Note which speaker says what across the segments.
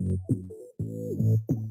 Speaker 1: What's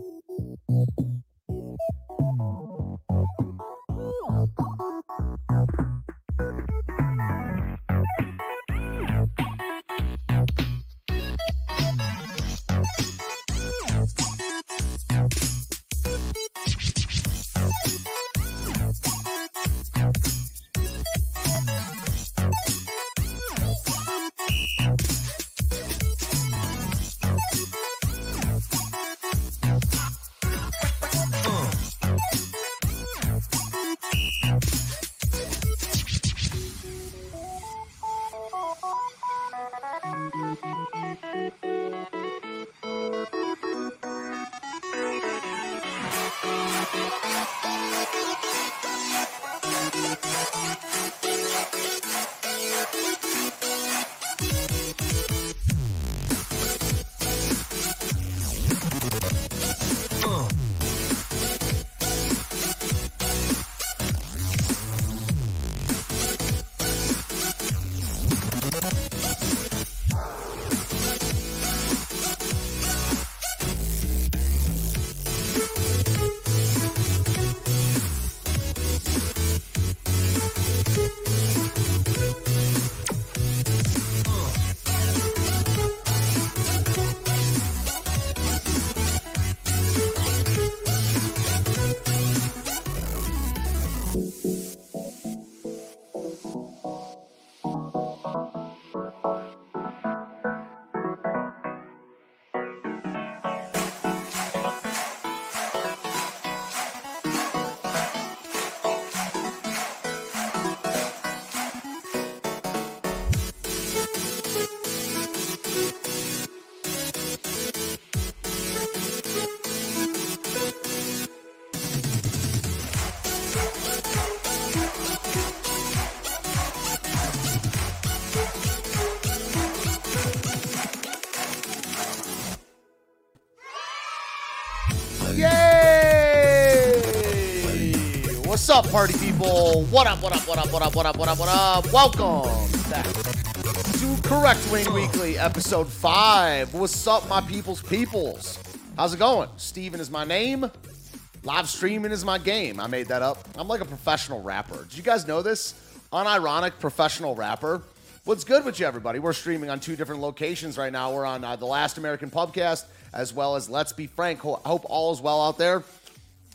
Speaker 1: up, party people? What up, what up, what up, what up, what up, what up, what up? Welcome back to Correct Wing Weekly, episode 5. What's up, my people's peoples? How's it going? Steven is my name. Live streaming is my game. I made that up. I'm like a professional rapper. Did you guys know this? Unironic professional rapper. What's good with you, everybody? We're streaming on two different locations right now. We're on uh, the Last American Pubcast as well as Let's Be Frank. Ho- hope all is well out there.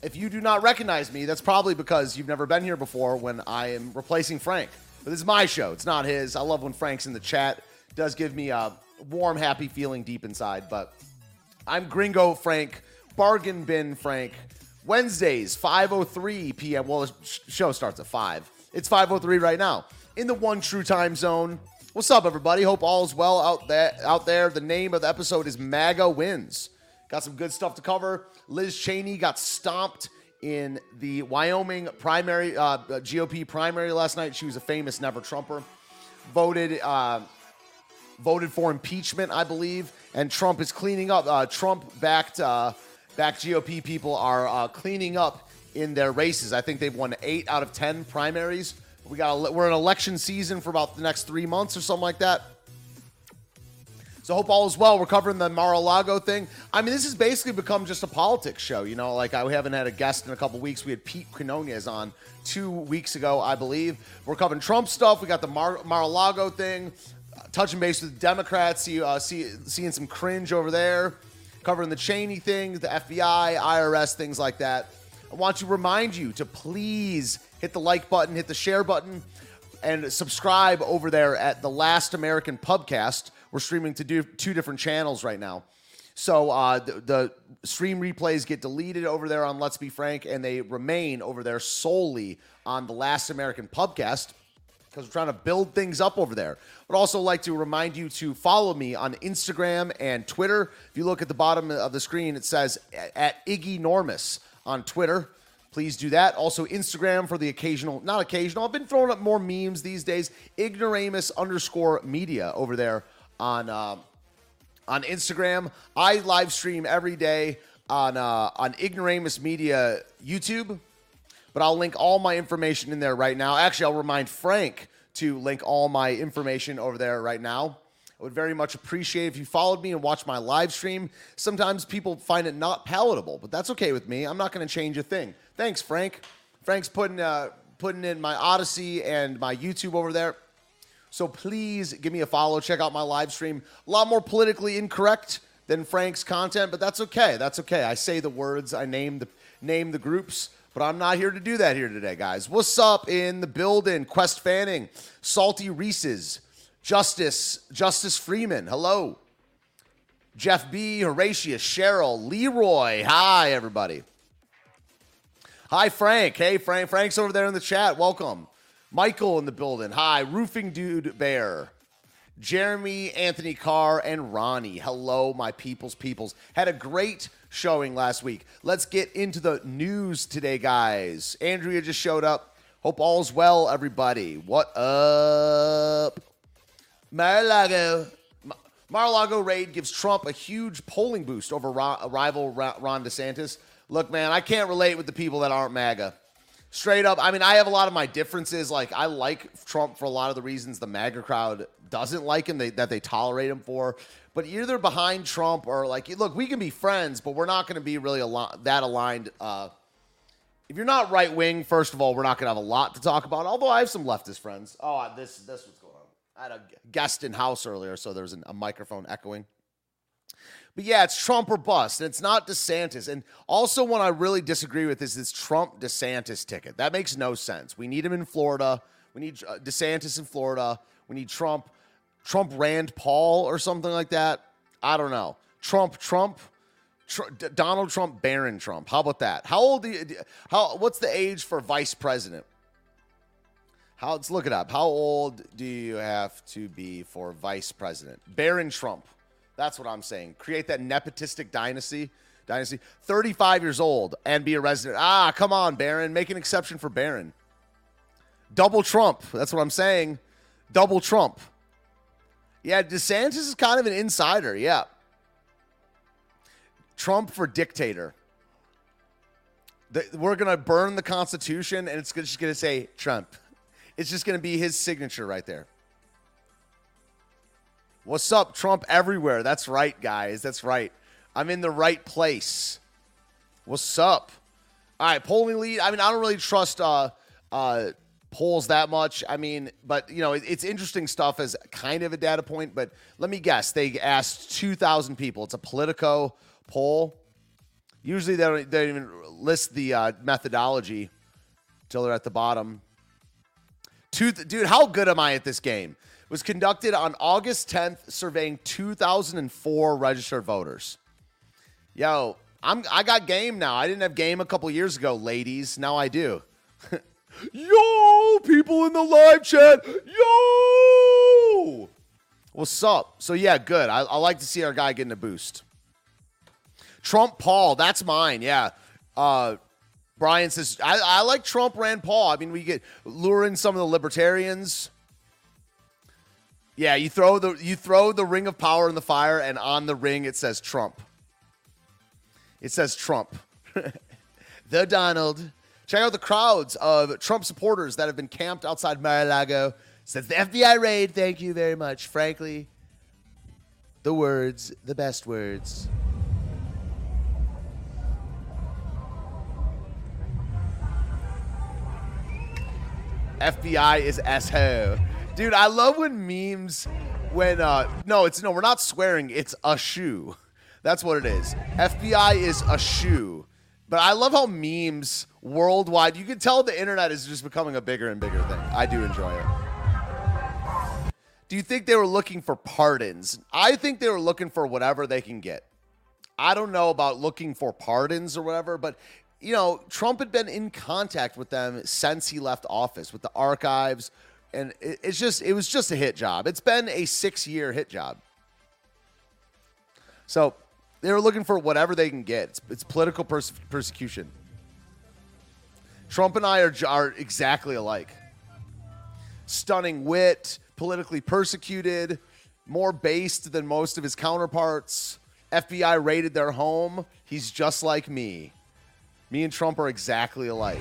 Speaker 1: If you do not recognize me, that's probably because you've never been here before when I am replacing Frank. But this is my show, it's not his. I love when Frank's in the chat. Does give me a warm, happy feeling deep inside. But I'm Gringo Frank, Bargain Bin Frank. Wednesdays, 5:03 p.m. Well, the show starts at 5. It's 5:03 right now in the one true time zone. What's up, everybody? Hope all is well out there. Out there, the name of the episode is MAGA Wins. Got some good stuff to cover. Liz Cheney got stomped in the Wyoming primary, uh, GOP primary last night. She was a famous never Trumper. Voted, uh, voted for impeachment, I believe, and Trump is cleaning up. Uh, Trump backed, uh, backed GOP people are uh, cleaning up in their races. I think they've won eight out of ten primaries. We got a, we're in election season for about the next three months or something like that. So hope all is well. We're covering the Mar-a-Lago thing. I mean, this has basically become just a politics show. You know, like I we haven't had a guest in a couple weeks. We had Pete Quinones on two weeks ago, I believe. We're covering Trump stuff. We got the Mar- Mar-a-Lago thing. Uh, touching base with the Democrats. See, uh, see, seeing some cringe over there. Covering the Cheney thing, the FBI, IRS, things like that. I want to remind you to please hit the like button, hit the share button, and subscribe over there at the Last American Pubcast we're streaming to do two different channels right now. So uh, the, the, stream replays get deleted over there on Let's Be Frank, and they remain over there solely on the Last American Pubcast because we're trying to build things up over there. But also like to remind you to follow me on Instagram and Twitter. If you look at the bottom of the screen, it says at Iggy Normus on Twitter. Please do that. Also, Instagram for the occasional, not occasional. I've been throwing up more memes these days. Ignoramus underscore media over there on uh, on Instagram. I live stream every day on uh, on Ignoramus Media YouTube, but I'll link all my information in there right now. Actually, I'll remind Frank to link all my information over there right now. I would very much appreciate if you followed me and watched my live stream. Sometimes people find it not palatable, but that's okay with me. I'm not going to change a thing. Thanks, Frank. Frank's putting uh, putting in my Odysee and my YouTube over there. So please give me a follow. Check out my live stream. A lot more politically incorrect than Frank's content, but that's okay. That's okay. I say the words. I name the name the groups. But I'm not here to do that here today, guys. What's up in the building? Quest Fanning, Salty Reese's, Justice, Justice Freeman. Hello. Jeff B, Horatius, Cheryl, Leroy. Hi, everybody. Hi, Frank. Hey, Frank. Frank's over there in the chat. Welcome. Michael in the building. Hi, Roofing Dude Bear. Jeremy, Anthony Carr, and Ronnie. Hello, my people's peoples. Had a great showing last week. Let's get into the news today, guys. Andrea just showed up. Hope all's well, everybody. What up? Mar-a-Lago. Mar-a-Lago raid gives Trump a huge polling boost over rival Ron DeSantis. Look, man, I can't relate with the people that aren't MAGA. Straight up, I mean, I have a lot of my differences. Like, I like Trump for a lot of the reasons the MAGA crowd doesn't like him, they, that they tolerate him for. But either behind Trump or like, look, we can be friends, but we're not going to be really al- that aligned. Uh, if you're not right wing, first of all, we're not going to have a lot to talk about. Although I have some leftist friends. Oh, this this what's going on. I had a guest in house earlier, so there's a microphone echoing. But yeah, it's Trump or bust, and it's not DeSantis. And also, one I really disagree with is this Trump DeSantis ticket. That makes no sense. We need him in Florida. We need uh, DeSantis in Florida. We need Trump. Trump Rand Paul or something like that. I don't know. Trump Trump. Tr- Donald Trump Barron Trump. How about that? How old? Do you, how? What's the age for vice president? How? Let's look it up. How old do you have to be for vice president? Barron Trump. That's what I'm saying. Create that nepotistic dynasty. Dynasty. 35 years old and be a resident. Ah, come on, Barron. Make an exception for Barron. Double Trump. That's what I'm saying. Double Trump. Yeah, DeSantis is kind of an insider. Yeah. Trump for dictator. The, we're going to burn the Constitution and it's just going to say Trump. It's just going to be his signature right there. What's up, Trump everywhere? That's right, guys. That's right. I'm in the right place. What's up? All right, polling lead. I mean, I don't really trust uh, uh, polls that much. I mean, but you know, it, it's interesting stuff as kind of a data point. But let me guess, they asked 2,000 people. It's a Politico poll. Usually they don't, they don't even list the uh, methodology until they're at the bottom. Two, dude, how good am I at this game? Was conducted on August 10th, surveying 2,004 registered voters. Yo, I'm I got game now. I didn't have game a couple years ago, ladies. Now I do. Yo, people in the live chat. Yo, what's up? So yeah, good. I, I like to see our guy getting a boost. Trump Paul, that's mine. Yeah. Uh, Brian says I, I like Trump Rand Paul. I mean, we get lure in some of the libertarians. Yeah, you throw the you throw the ring of power in the fire, and on the ring it says Trump. It says Trump. the Donald. Check out the crowds of Trump supporters that have been camped outside Mar-a-Lago since the FBI raid. Thank you very much. Frankly, the words, the best words. FBI is asshole. Dude, I love when memes when uh no, it's no, we're not swearing, it's a shoe. That's what it is. FBI is a shoe. But I love how memes worldwide, you can tell the internet is just becoming a bigger and bigger thing. I do enjoy it. Do you think they were looking for pardons? I think they were looking for whatever they can get. I don't know about looking for pardons or whatever, but you know, Trump had been in contact with them since he left office with the archives, and it's just it was just a hit job. It's been a six year hit job. So they were looking for whatever they can get. It's, it's political perse- persecution. Trump and I are, are exactly alike. Stunning wit, politically persecuted, more based than most of his counterparts. FBI raided their home. He's just like me. Me and Trump are exactly alike.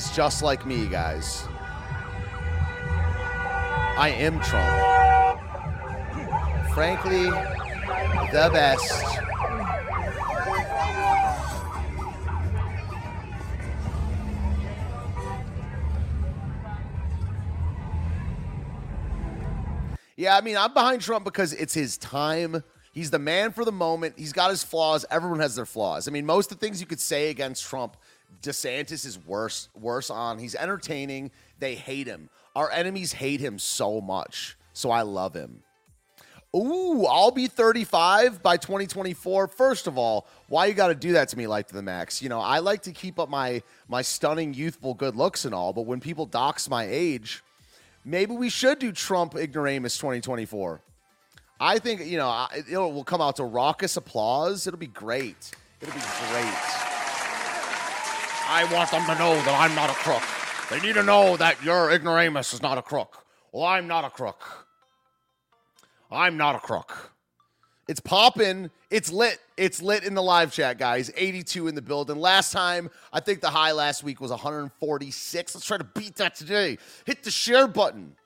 Speaker 1: Is just like me, guys. I am Trump. Frankly, the best. Yeah, I mean, I'm behind Trump because it's his time. He's the man for the moment. He's got his flaws. Everyone has their flaws. I mean, most of the things you could say against Trump, DeSantis is worse worse on. He's entertaining. They hate him. Our enemies hate him so much. So I love him. Ooh, I'll be 35 by 2024. First of all, why you got to do that to me like to the max? You know, I like to keep up my my stunning youthful good looks and all, but when people dox my age, maybe we should do Trump ignoramus 2024. I think, you know, it will come out to raucous applause. It'll be great. It'll be great. I want them to know that I'm not a crook. They need to know that your ignoramus is not a crook. Well, I'm not a crook. I'm not a crook. It's popping. It's lit. It's lit in the live chat, guys. 82 in the building. Last time, I think the high last week was 146. Let's try to beat that today. Hit the share button.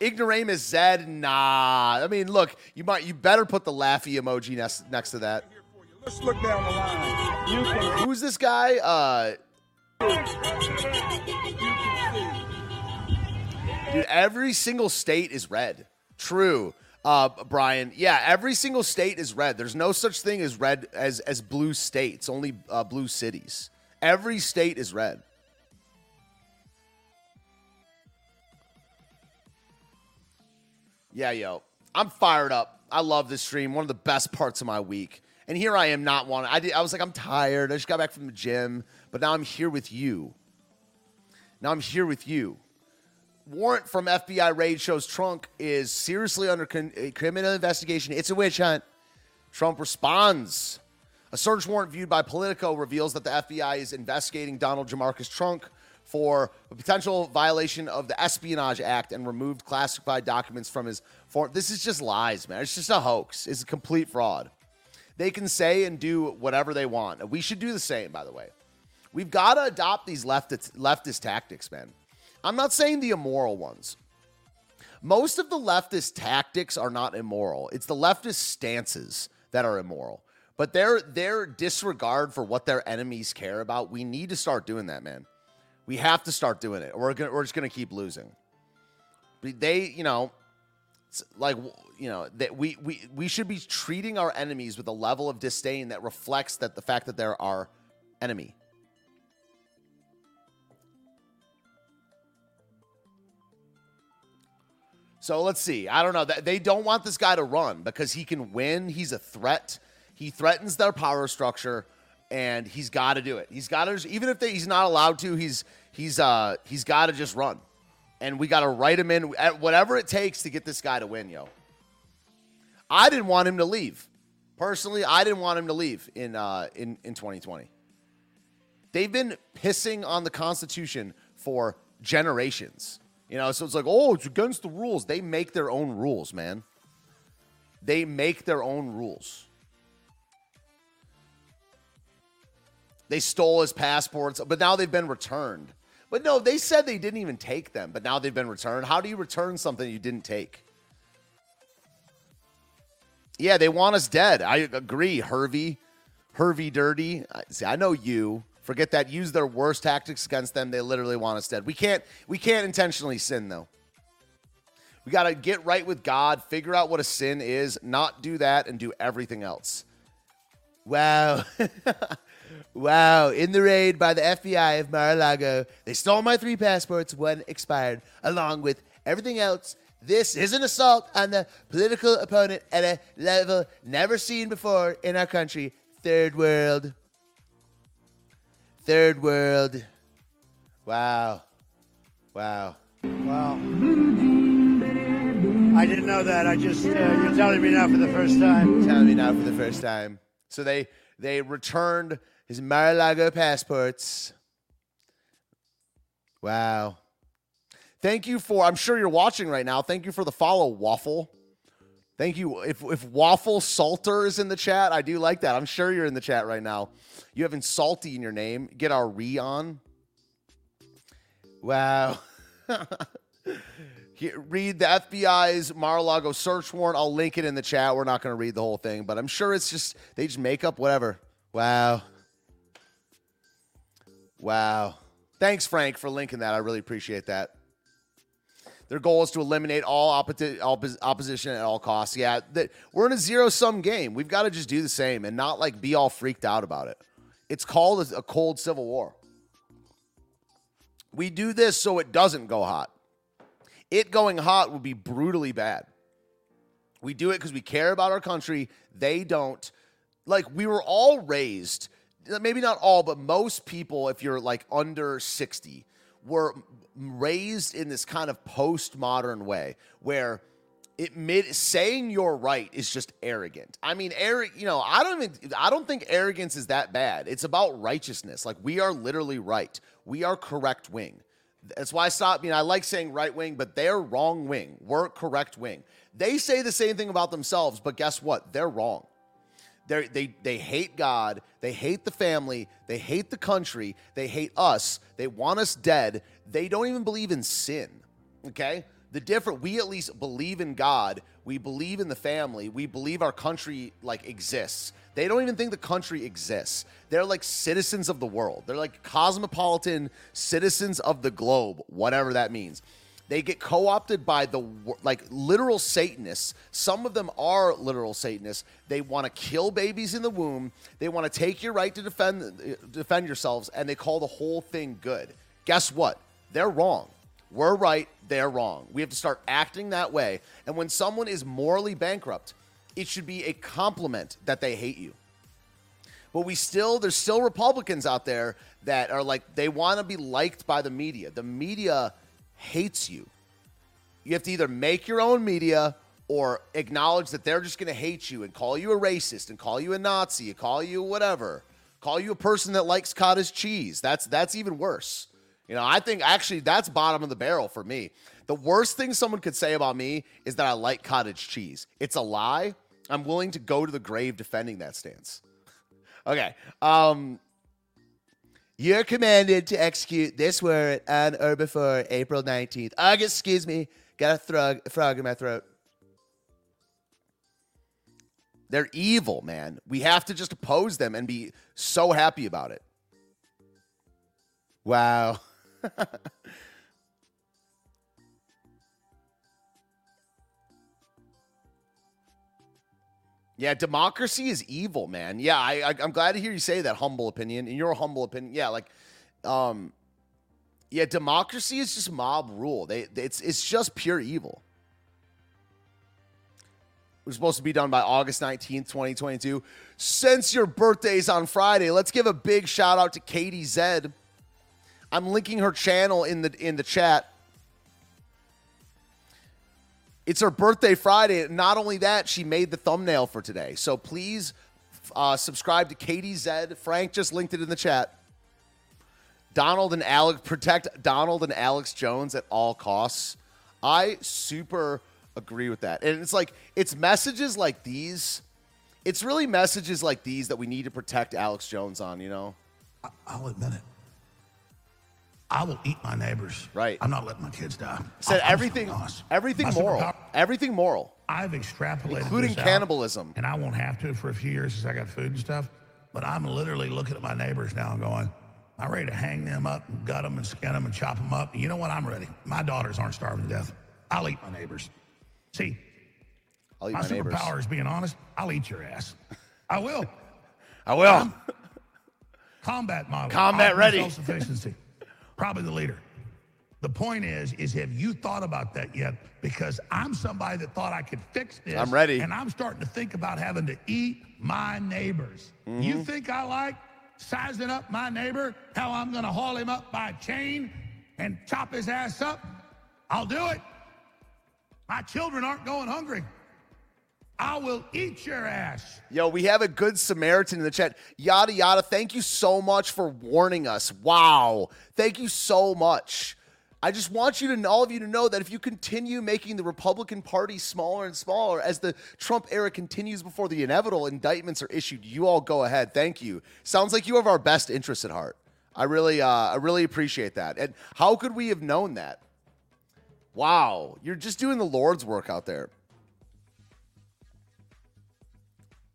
Speaker 1: Ignoramus Zed, nah. I mean, look, you might you better put the laughy emoji next next to that.
Speaker 2: Let's look down the line.
Speaker 1: Who's this guy? Uh Dude, every single state is red. True. Uh, Brian, yeah, every single state is red. There's no such thing as red as as blue states, only uh, blue cities. Every state is red. Yeah, yo. I'm fired up. I love this stream. One of the best parts of my week. And here I am not wanting. I, did, I was like, I'm tired. I just got back from the gym, but now I'm here with you. Now I'm here with you. Warrant from FBI raid shows Trump is seriously under con- criminal investigation. It's a witch hunt. Trump responds. A search warrant viewed by Politico reveals that the FBI is investigating Donald Jamarcus Trump for a potential violation of the Espionage Act and removed classified documents from his form. This is just lies, man. It's just a hoax. It's a complete fraud. They can say and do whatever they want. We should do the same, by the way. We've got to adopt these leftist, leftist tactics, man. I'm not saying the immoral ones. Most of the leftist tactics are not immoral. It's the leftist stances that are immoral. But their their disregard for what their enemies care about, we need to start doing that, man. We have to start doing it, or we're, gonna, we're just going to keep losing. They, you know, like you know that we we we should be treating our enemies with a level of disdain that reflects that the fact that they're our enemy. So let's see. I don't know. They don't want this guy to run because he can win. He's a threat. He threatens their power structure and he's got to do it. He's got to even if they, he's not allowed to, he's he's uh he's got to just run, and we got to write him in at whatever it takes to get this guy to win, yo. I didn't want him to leave. Personally, I didn't want him to leave in uh in in 2020. They've been pissing on the Constitution for generations. You know, so it's like, oh, it's against the rules. They make their own rules, man. They make their own rules. They stole his passports, but now they've been returned. But no, they said they didn't even take them, but now they've been returned. How do you return something you didn't take? Yeah, they want us dead. I agree, Hervey. Hervey Dirty. See, I know you. Forget that. Use their worst tactics against them. They literally want us dead. We can't we can't intentionally sin though. We got to get right with God, figure out what a sin is, not do that and do everything else. Wow. Wow, in the raid by the FBI of Mar-a-Lago, they stole my three passports, one expired, along with everything else. This is an assault on the political opponent at a level never seen before in our country. Third world. Third world. Wow. Wow.
Speaker 3: Wow. I didn't know that. I just, uh, you're telling me now for the first time.
Speaker 1: Telling me now for the first time. So they they returned his Mar-a-Lago passports. Wow. Thank you for, I'm sure you're watching right now. Thank you for the follow, Waffle. Thank you. If, if Waffle Salter is in the chat, I do like that. I'm sure you're in the chat right now. You have Salty in your name. Get our re on. Wow. Read the FBI's Mar-a-Lago search warrant. I'll link it in the chat. We're not going to read the whole thing, but I'm sure it's just they just make up whatever. Wow. Wow. Thanks, Frank, for linking that. I really appreciate that. Their goal is to eliminate all oppos- opposition at all costs. Yeah, that we're in a zero-sum game. We've got to just do the same and not like be all freaked out about it. It's called a cold civil war. We do this so it doesn't go hot. It going hot would be brutally bad. We do it because we care about our country. They don't. Like, we were all raised, maybe not all, but most people, if you're like under 60, were raised in this kind of postmodern way where it mid saying you're right is just arrogant. I mean, Eric, you know, I don't even I don't think arrogance is that bad. It's about righteousness. Like we are literally right. We are correct wing. That's why I stop. I mean, I like saying right wing, but they're wrong wing. We're correct wing. They say the same thing about themselves, but guess what? They're wrong. They're, they they hate God. They hate the family. They hate the country. They hate us. They want us dead. They don't even believe in sin. Okay, the different. We at least believe in God. We believe in the family. We believe our country like exists. They don't even think the country exists. They're like citizens of the world. They're like cosmopolitan citizens of the globe, whatever that means. They get co-opted by the like literal Satanists. Some of them are literal Satanists. They want to kill babies in the womb. They want to take your right to defend uh, defend yourselves, and they call the whole thing good. Guess what? They're wrong. We're right. They're wrong. We have to start acting that way. And when someone is morally bankrupt, it should be a compliment that they hate you. But we still, there's still Republicans out there that are like, they want to be liked by the media. The media hates you. You have to either make your own media or acknowledge that they're just going to hate you and call you a racist and call you a Nazi, call you whatever, call you a person that likes cottage cheese. That's that's even worse. You know, I think actually that's bottom of the barrel for me. The worst thing someone could say about me is that I like cottage cheese. It's a lie. I'm willing to go to the grave defending that stance. okay. Um, you're commanded to execute this word on or before April 19th. August, excuse me. Got a a frog in my throat. They're evil, man. We have to just oppose them and be so happy about it. Wow. Yeah, democracy is evil, man. Yeah, I, I am glad to hear you say that humble opinion. In your humble opinion, yeah, like, um, yeah, democracy is just mob rule. They, it's it's just pure evil. It was supposed to be done by August 19th, 2022. Since your birthday's on Friday, let's give a big shout out to Katie Zed. I'm linking her channel in the in the chat. It's her birthday Friday. Not only that, she made the thumbnail for today. So please uh, subscribe to Katie Zed. Frank just linked it in the chat. Donald and Alex protect Donald and Alex Jones at all costs. I super agree with that. And it's like it's messages like these. It's really messages like these that we need to protect Alex Jones on, you know?
Speaker 4: I'll admit it. I will eat my neighbors.
Speaker 1: Right.
Speaker 4: I'm not letting my kids die.
Speaker 1: Said
Speaker 4: I'm
Speaker 1: everything, everything
Speaker 4: My
Speaker 1: moral,
Speaker 4: superpower-
Speaker 1: everything moral,
Speaker 4: I've extrapolated,
Speaker 1: including
Speaker 4: this out,
Speaker 1: cannibalism.
Speaker 4: and I won't have to for a few years since I got food and stuff. But I'm literally looking at my neighbors now and going, I'm ready to hang them up, and gut them, and skin them, and chop them up. You know what? I'm ready. My daughters aren't starving to death. I'll eat my neighbors. See,
Speaker 1: I'll eat
Speaker 4: my,
Speaker 1: my, neighbors.
Speaker 4: superpower is being honest. I'll eat your ass. I will.
Speaker 1: I will.
Speaker 4: combat model.
Speaker 1: Combat ready.
Speaker 4: Self-sufficiency. Probably the leader. The point is, is have you thought about that yet? Because I'm somebody that thought I could fix this.
Speaker 1: I'm ready.
Speaker 4: And I'm starting to think about having to eat my neighbors.
Speaker 1: Mm-hmm.
Speaker 4: You think I like sizing up my neighbor, how I'm going to haul him up by a chain and chop his ass up? I'll do it. My children aren't going hungry. I will eat your ass.
Speaker 1: Yo, we have a good Samaritan in the chat. Yada yada. Thank you so much for warning us. Wow. Thank you so much. I just want you to all of you to know that if you continue making the Republican Party smaller and smaller as the Trump era continues before the inevitable indictments are issued, you all go ahead. Thank you. Sounds like you have our best interests at heart. I really, uh, I really appreciate that. And how could we have known that? Wow, you're just doing the Lord's work out there.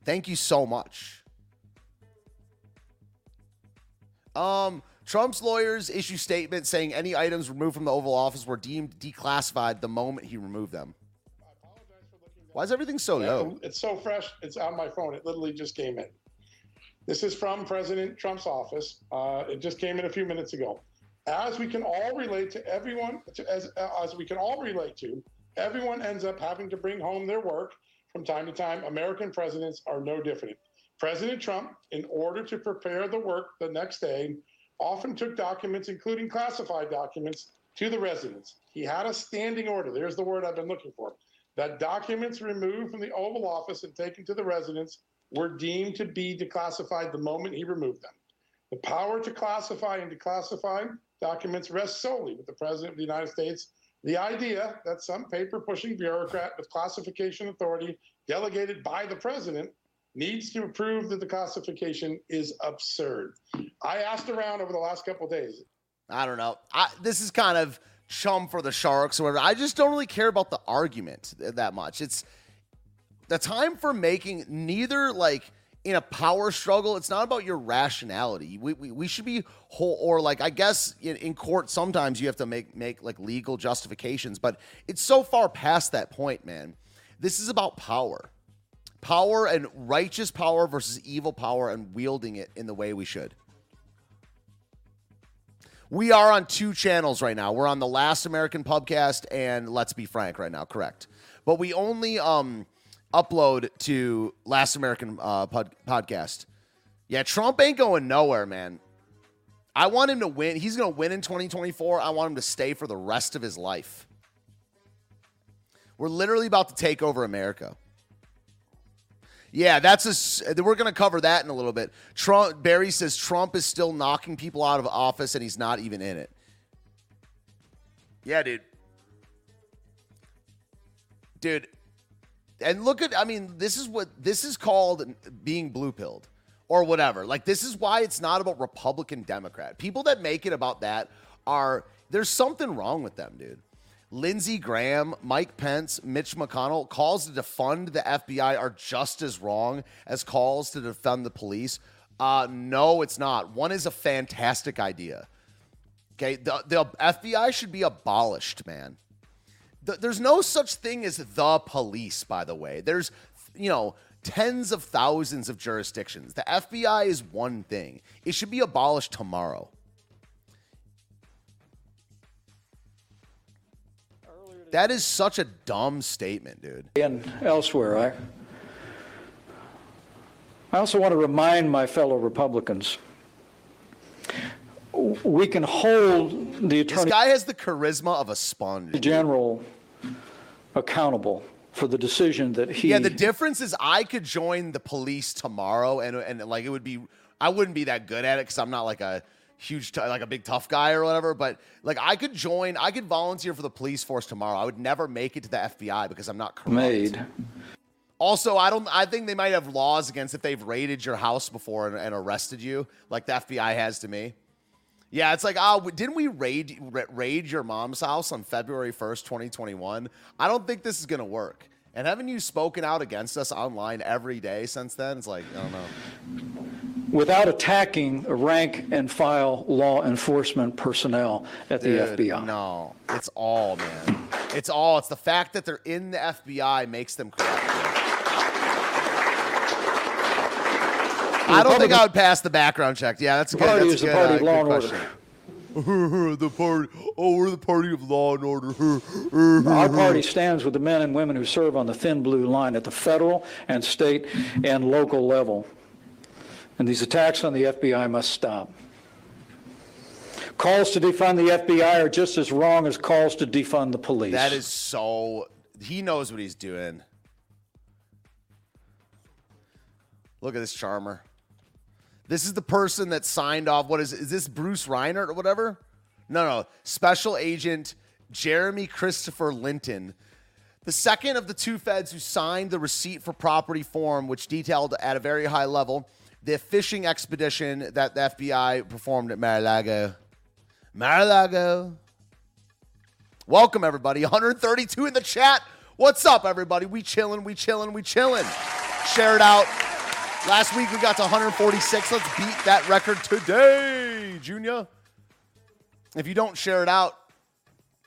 Speaker 1: Thank you so much. Um, Trump's lawyers issue statement saying any items removed from the Oval Office were deemed declassified the moment he removed them. Why is everything so low?
Speaker 5: It's so fresh. It's on my phone. It literally just came in. This is from President Trump's office. Uh, it just came in a few minutes ago. As we can all relate to everyone, to, as, as we can all relate to, everyone ends up having to bring home their work from time to time. American presidents are no different. President Trump, in order to prepare the work the next day, often took documents, including classified documents, to the residence. He had a standing order. There's the word I've been looking for. That documents removed from the Oval Office and taken to the residence were deemed to be declassified the moment he removed them. The power to classify and declassify documents rests solely with the President of the United States. The idea that some paper pushing bureaucrat with classification authority delegated by the President needs to approve that the classification is absurd. I asked around over the last couple days.
Speaker 1: I don't know. I, this is kind of chum for the Sharks or whatever. I just don't really care about the argument that much. It's the time for making neither like in a power struggle. It's not about your rationality. We, we, we should be whole or like I guess in, in court sometimes you have to make make like legal justifications, but it's so far past that point, man. This is about power power and righteous power versus evil power and wielding it in the way we should. We are on two channels right now. We're on the Last American Pubcast and Let's Be Frank right now, correct? But we only um, upload to Last American uh, pod- Podcast. Yeah, Trump ain't going nowhere, man. I want him to win. He's going to win in 2024. I want him to stay for the rest of his life. We're literally about to take over America. Yeah, that's a. We're going to cover that in a little bit. Trump Barry says Trump is still knocking people out of office and he's not even in it. Yeah, dude. Dude, and look at. I mean, this is what this is called being blue pilled or whatever. Like this is why it's not about Republican Democrat. People that make it about that are there's something wrong with them, dude. Lindsey Graham, Mike Pence, Mitch McConnell, calls to defund the FBI are just as wrong as calls to defund the police. Uh, no, it's not. One is a fantastic idea. Okay, the, the FBI should be abolished, man. The, there's no such thing as the police, by the way. There's, you know, tens of thousands of jurisdictions. The FBI is one thing. It should be abolished tomorrow. That is such a dumb statement, dude.
Speaker 6: And elsewhere, I, I also want to remind my fellow Republicans we can hold the Attorney
Speaker 1: This guy has the charisma of a sponge.
Speaker 6: General accountable for the decision that he.
Speaker 1: Yeah, the difference is I could join the police tomorrow, and and like it would be, I wouldn't be that good at it because I'm not like a huge, t- like a big tough guy or whatever. But like I could join, I could volunteer for the police force tomorrow. I would never make it to the FBI because I'm not corrupt.
Speaker 6: made.
Speaker 1: Also, I don't. I think they might have laws against if they've raided your house before and, and arrested you, like the FBI has to me. Yeah, it's like, oh, didn't we raid ra- raid your mom's house on February first, twenty twenty one? I don't think this is gonna work. And haven't you spoken out against us online every day since then? It's like I don't know.
Speaker 6: Without attacking rank and file law enforcement personnel at the
Speaker 1: Dude,
Speaker 6: FBI.
Speaker 1: No, it's all man. It's all. It's the fact that they're in the FBI makes them corrupt. I don't think I would pass the background check. Yeah, that's
Speaker 6: The
Speaker 1: good.
Speaker 6: party
Speaker 1: that's
Speaker 6: is the
Speaker 1: good,
Speaker 6: party
Speaker 1: uh,
Speaker 6: of law and order.
Speaker 1: question. the party. Oh, we're the party of law and order.
Speaker 6: Our party stands with the men and women who serve on the thin blue line at the federal and state and local level. And these attacks on the FBI must stop. Calls to defund the FBI are just as wrong as calls to defund the police.
Speaker 1: That is so. He knows what he's doing. Look at this charmer. This is the person that signed off. What is is this Bruce Reiner or whatever? No, no. Special Agent Jeremy Christopher Linton, the second of the two feds who signed the receipt for property form, which detailed at a very high level the fishing expedition that the FBI performed at Mar-a-Lago. Mar-a-Lago. Welcome everybody. 132 in the chat. What's up, everybody? We chilling, we chilling, we chilling. Share it out. Last week we got to 146. Let's beat that record today, Junior. If you don't share it out,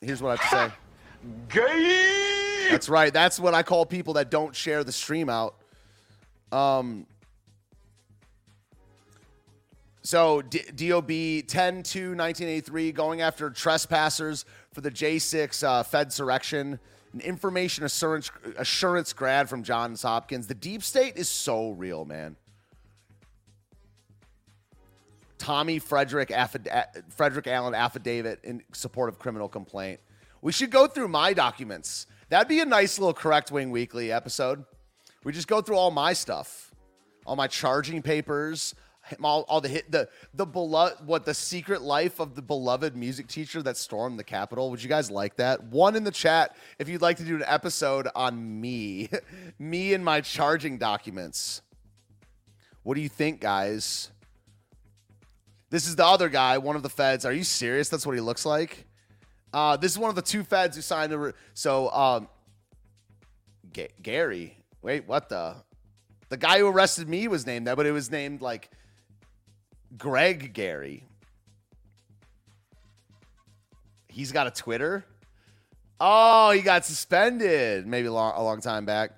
Speaker 1: here's what I have to say.
Speaker 2: Gay!
Speaker 1: That's right. That's what I call people that don't share the stream out. Um. So D- DOB 10 to 1983 going after trespassers for the J6 uh, Fed surrection. An information assurance assurance grad from Johns Hopkins. The deep state is so real, man. Tommy Frederick Frederick Allen affidavit in support of criminal complaint. We should go through my documents. That'd be a nice little correct wing weekly episode. We just go through all my stuff, all my charging papers, all, all the hit the the beloved what the secret life of the beloved music teacher that stormed the Capitol. Would you guys like that? One in the chat if you'd like to do an episode on me, me and my charging documents. What do you think, guys? This is the other guy, one of the feds. Are you serious? That's what he looks like. Uh, this is one of the two feds who signed the. Re- so, um, G- Gary. Wait, what the? The guy who arrested me was named that, but it was named like Greg Gary. He's got a Twitter. Oh, he got suspended maybe a long, a long time back.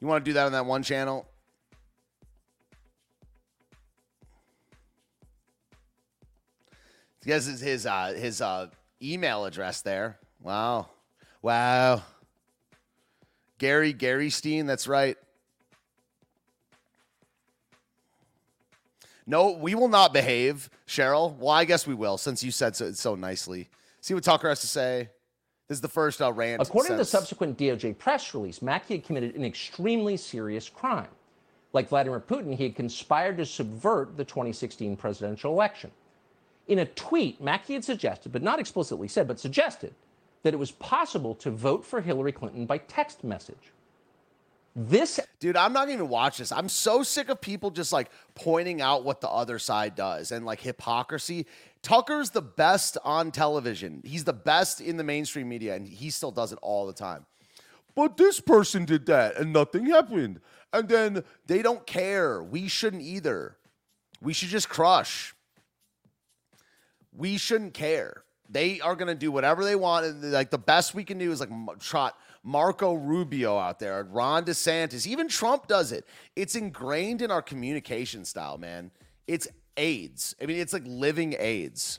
Speaker 1: You want to do that on that one channel? He has his his, uh, his uh, email address there. Wow, wow. Gary Gary Steen, that's right. No, we will not behave, Cheryl. Well, I guess we will, since you said so, so nicely. See what Tucker has to say. This is the first uh, rant.
Speaker 7: According to the subsequent DOJ press release, Mackey had committed an extremely serious crime. Like Vladimir Putin, he had conspired to subvert the 2016 presidential election. In a tweet, Mackey had suggested, but not explicitly said, but suggested, that it was possible to vote for Hillary Clinton by text message. This
Speaker 1: Dude, I'm not even watch this. I'm so sick of people just like pointing out what the other side does and like hypocrisy. Tucker's the best on television. He's the best in the mainstream media, and he still does it all the time. But this person did that and nothing happened. And then they don't care. We shouldn't either. We should just crush. We shouldn't care. They are going to do whatever they want. And, Like the best we can do is like trot Marco Rubio out there, Ron DeSantis, even Trump does it. It's ingrained in our communication style, man. It's AIDS. I mean, it's like living AIDS.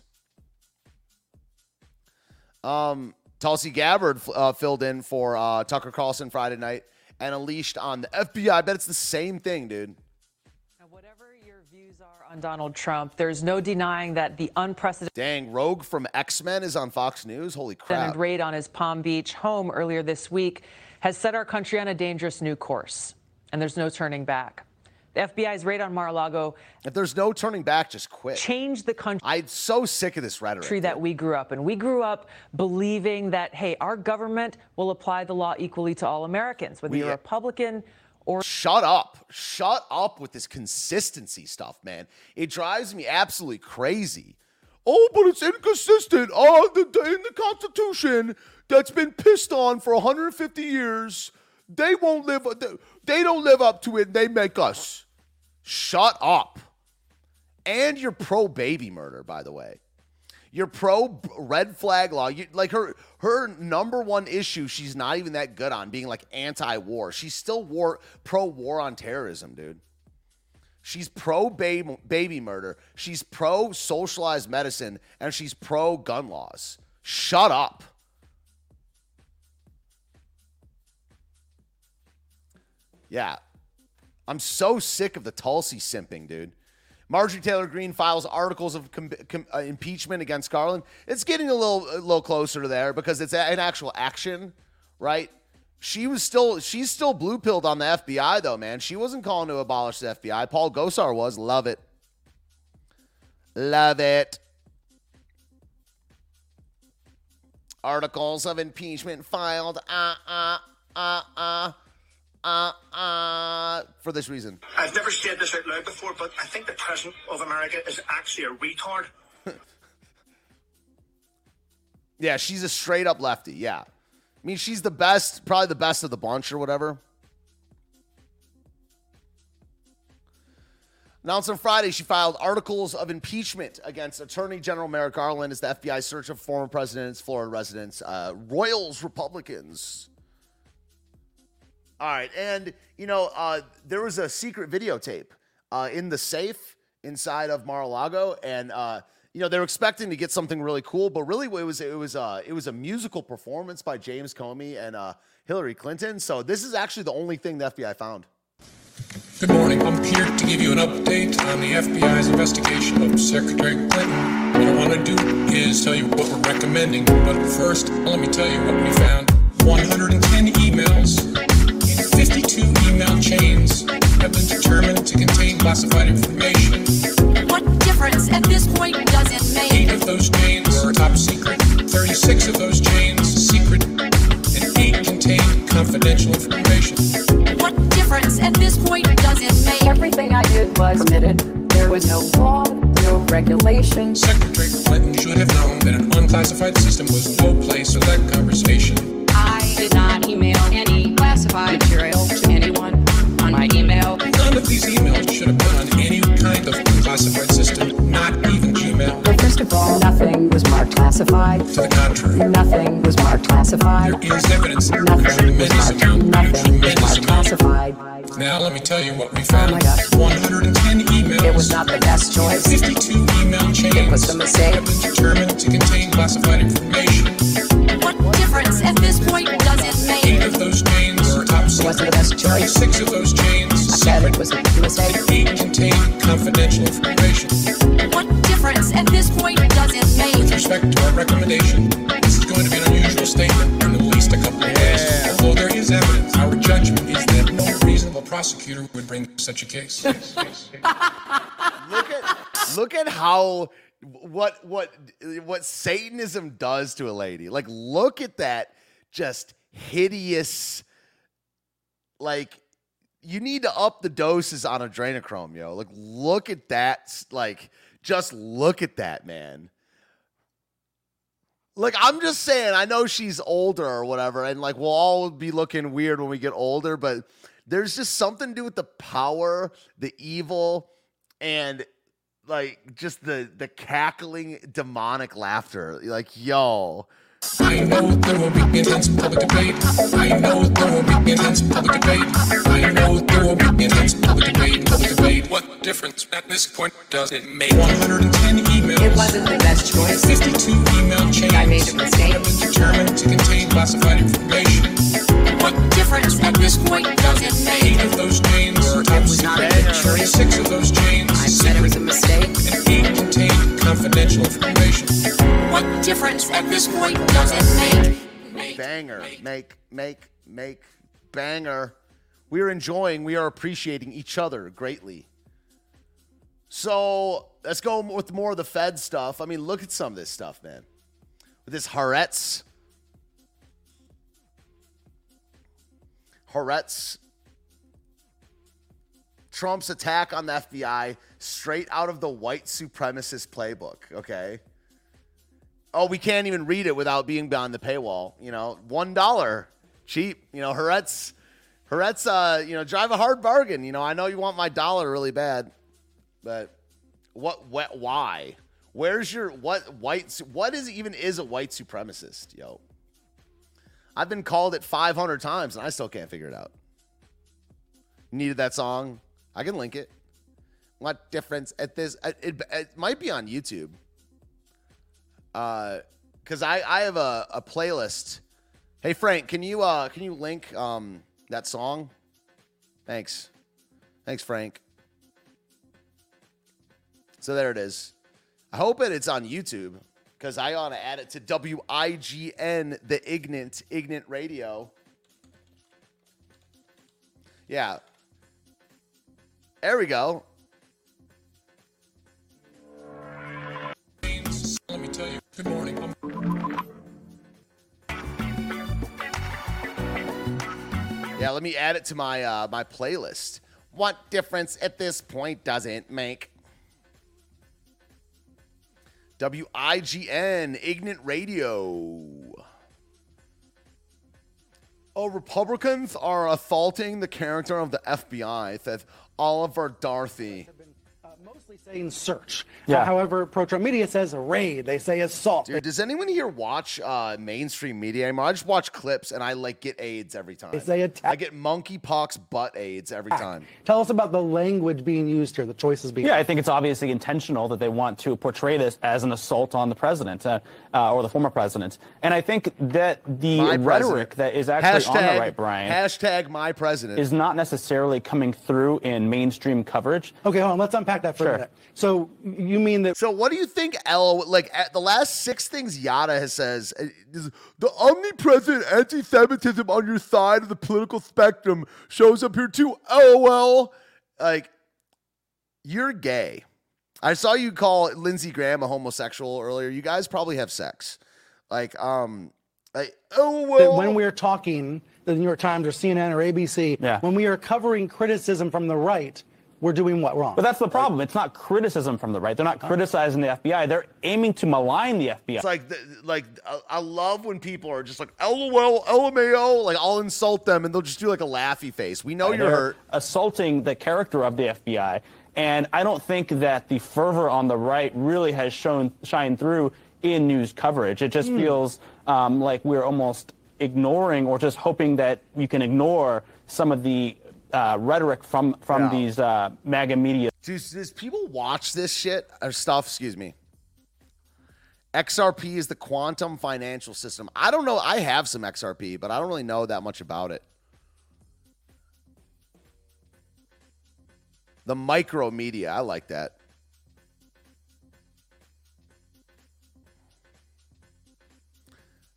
Speaker 1: Um, Tulsi Gabbard uh, filled in for uh, Tucker Carlson Friday night and unleashed on the FBI. I bet it's the same thing, dude.
Speaker 8: On Donald Trump, there's no denying that the unprecedented
Speaker 1: Dang, Rogue from X Men is on Fox News. Holy crap!
Speaker 8: raid on his Palm Beach home earlier this week has set our country on a dangerous new course, and there's no turning back. The FBI's raid on Mar-a-Lago
Speaker 1: If there's no turning back, just quit.
Speaker 8: changed the country.
Speaker 1: I'm so sick of this rhetoric.
Speaker 8: country that we grew up in. We grew up believing that, hey, our government will apply the law equally to all Americans, whether
Speaker 1: We-
Speaker 8: you're a Republican or
Speaker 1: Shut up. Shut up with this consistency stuff, man. It drives me absolutely crazy. Oh, but it's inconsistent. Oh, the, the, in the Constitution that's been pissed on for 150 years, they won't live. Uh, they, they don't live up to it. They make us. Shut up. And you're pro baby murder, by the way. You're pro red flag law. You, like her her number one issue, she's not even that good on being like anti-war. She's still war pro war on terrorism, dude. She's pro baby baby murder. She's pro socialized medicine, and she's pro gun laws. Shut up. Yeah, I'm so sick of the Tulsi simping, dude. Marjorie Taylor Greene files articles of com- com- uh, impeachment against Garland. It's getting a little a little closer to there because it's an actual action, right? She was still she's still blue pilled on the FBI though, man. She wasn't calling to abolish the FBI. Paul Gosar was. Love it. Love it. Articles of impeachment filed. Uh, uh, uh, uh. Uh, uh, for this reason.
Speaker 9: I've never said this out loud before, but I think the president of America is actually a retard.
Speaker 1: yeah, she's a straight up lefty. Yeah. I mean, she's the best, probably the best of the bunch or whatever. Announced on Friday, she filed articles of impeachment against Attorney General Merrick Garland as the FBI search of former president's Florida residence, uh, Royals Republicans. All right, and you know, uh, there was a secret videotape uh, in the safe inside of Mar-a-Lago, and uh, you know they were expecting to get something really cool, but really it was it was uh, it was a musical performance by James Comey and uh, Hillary Clinton. So this is actually the only thing the FBI found.
Speaker 10: Good morning. I'm here to give you an update on the FBI's investigation of Secretary Clinton. What I want to do is tell you what we're recommending. But first, let me tell you what we found 110 emails in 52 email chains have been determined to contain classified information.
Speaker 11: What difference at this point does it make?
Speaker 10: Eight of those chains are top secret, 36 of those chains secret, and eight contain confidential information.
Speaker 11: What difference at this point does it make?
Speaker 12: Everything I did was permitted. There was no law, no regulation.
Speaker 10: Secretary Clinton should have known that an unclassified system was no place for that conversation.
Speaker 12: I did not email any classified material to anyone on my email.
Speaker 10: None of these emails should have been on any kind of classified system, not even Gmail.
Speaker 12: But first of all, nothing was marked classified.
Speaker 10: To the contrary,
Speaker 12: Nothing was marked classified.
Speaker 10: there is evidence,
Speaker 12: Nothing was
Speaker 10: tremendous
Speaker 12: marked,
Speaker 10: amount, a
Speaker 12: nothing was marked classified.
Speaker 10: Now let me tell you what we
Speaker 12: Oh
Speaker 10: found.
Speaker 12: my God.
Speaker 10: 110 emails.
Speaker 12: It was not the best choice.
Speaker 10: 52 email chains
Speaker 12: It was a mistake.
Speaker 10: have been determined to contain classified information.
Speaker 11: What difference at this point
Speaker 10: those chains are top
Speaker 12: It wasn't the best choice.
Speaker 10: 36 of those chains
Speaker 12: I said
Speaker 10: secret.
Speaker 12: it was a mistake.
Speaker 10: eight contain confidential information.
Speaker 11: What difference at this point does it make?
Speaker 10: With respect to our recommendation, this is going to be an unusual statement in at least a couple of days. Although there is evidence, our judgment is that no reasonable prosecutor would bring such a case.
Speaker 1: Look at look at how what what what Satanism does to a lady. Like look at that just hideous like you need to up the doses on adrenochrome, yo. Like look at that like just look at that, man. Like I'm just saying, I know she's older or whatever, and like we'll all be looking weird when we get older, but there's just something to do with the power, the evil, and like just the the cackling demonic laughter. Like, yo.
Speaker 10: I know there will be intense public debate. I know there will be intense public debate. I know there will be intense public debate. Public debate. What difference at this point does it make? 110 emails.
Speaker 12: It wasn't the best choice.
Speaker 10: 52 email chains
Speaker 12: I made a mistake.
Speaker 10: determined to contain classified information.
Speaker 11: What difference at this point does it make?
Speaker 10: Eight of those chains top
Speaker 12: was not a
Speaker 10: secret.
Speaker 12: good choice.
Speaker 10: 36 of those chains
Speaker 12: I said it was a mistake.
Speaker 10: And eight contain confidential information.
Speaker 11: What difference at this point does it make?
Speaker 1: banger. Make make make. Banger. We're enjoying we are appreciating each other greatly. So let's go with more of the fed stuff. I mean look at some of this stuff man. With this Haaretz. Haaretz. Trump's attack on the FBI straight out of the white supremacist playbook okay oh, we can't even read it without being behind the paywall. You know, one dollar, cheap. You know, Haaretz, Haaretz, uh, you know, drive a hard bargain. You know, I know you want my dollar really bad, but what, what, why? Where's your what white? What is even is a white supremacist, yo? I've been called it 500 times and I still can't figure it out. Needed that song? I can link it. What difference at this? It, it, might be on YouTube Uh, because I, I have a, a playlist. Hey Frank, can you uh can you link um that song? Thanks, thanks Frank. So there it is. I hope it it's on YouTube because I ought to add it to WIGN, the Ignant Ignant Radio. Yeah. There we go.
Speaker 10: tell you good morning. I'm
Speaker 1: yeah, let me add it to my uh, my playlist. What difference at this point does it make? WIGN, Ignant Radio. Oh, Republicans are assaulting the character of the FBI, says Oliver Darcy.
Speaker 13: Mostly saying search.
Speaker 1: Yeah.
Speaker 13: However, pro Trump media says raid. They say assault.
Speaker 1: Dude, does anyone here watch uh, mainstream media anymore? I just watch clips and I like get AIDS every time.
Speaker 13: They say attack.
Speaker 1: I get monkeypox butt AIDS every time.
Speaker 13: Tell us about the language being used here, the choices being
Speaker 14: Yeah, I think it's obviously intentional that they want to portray this as an assault on the president uh, uh, or the former president. And I think that the
Speaker 1: My
Speaker 14: rhetoric
Speaker 1: president.
Speaker 14: that is actually on the right, Brian,
Speaker 1: Hashtag my president.
Speaker 14: is not necessarily coming through in mainstream coverage.
Speaker 13: Okay, hold on. Let's unpack that for
Speaker 14: Sure.
Speaker 13: A. So you mean that?
Speaker 1: So what do you think, L? Like at the last six things Yada has says, uh, is the omnipresent anti-Semitism on your side of the political spectrum shows up here too. LOL. Like you're gay. I saw you call Lindsey Graham a homosexual earlier. You guys probably have sex. Like um, like oh well.
Speaker 13: when we're talking, the New York Times or CNN or ABC, when we are covering criticism from the right, we're doing what wrong?
Speaker 14: But that's the problem. It's not criticism from the right. They're not criticizing the FBI. They're aiming to malign the FBI.
Speaker 1: It's like, like I- I love when people are just like LOL, LMAO. Like I'll insult them and they'll just do like a laughy face. We know you're
Speaker 14: They're
Speaker 1: hurt.
Speaker 14: assaulting the character of the FBI. And I don't think that the fervor on the right really has shown shine through in news coverage. It just
Speaker 1: Hmm.
Speaker 14: feels um, like we're almost ignoring or just hoping that you can ignore some of the uh, rhetoric from from
Speaker 1: Yeah.
Speaker 14: these uh, MAGA media.
Speaker 1: Does, does people watch this shit or stuff? Excuse me. XRP is the quantum financial system. I don't know. I have some XRP, but I don't really know that much about it. The micro media. I like that.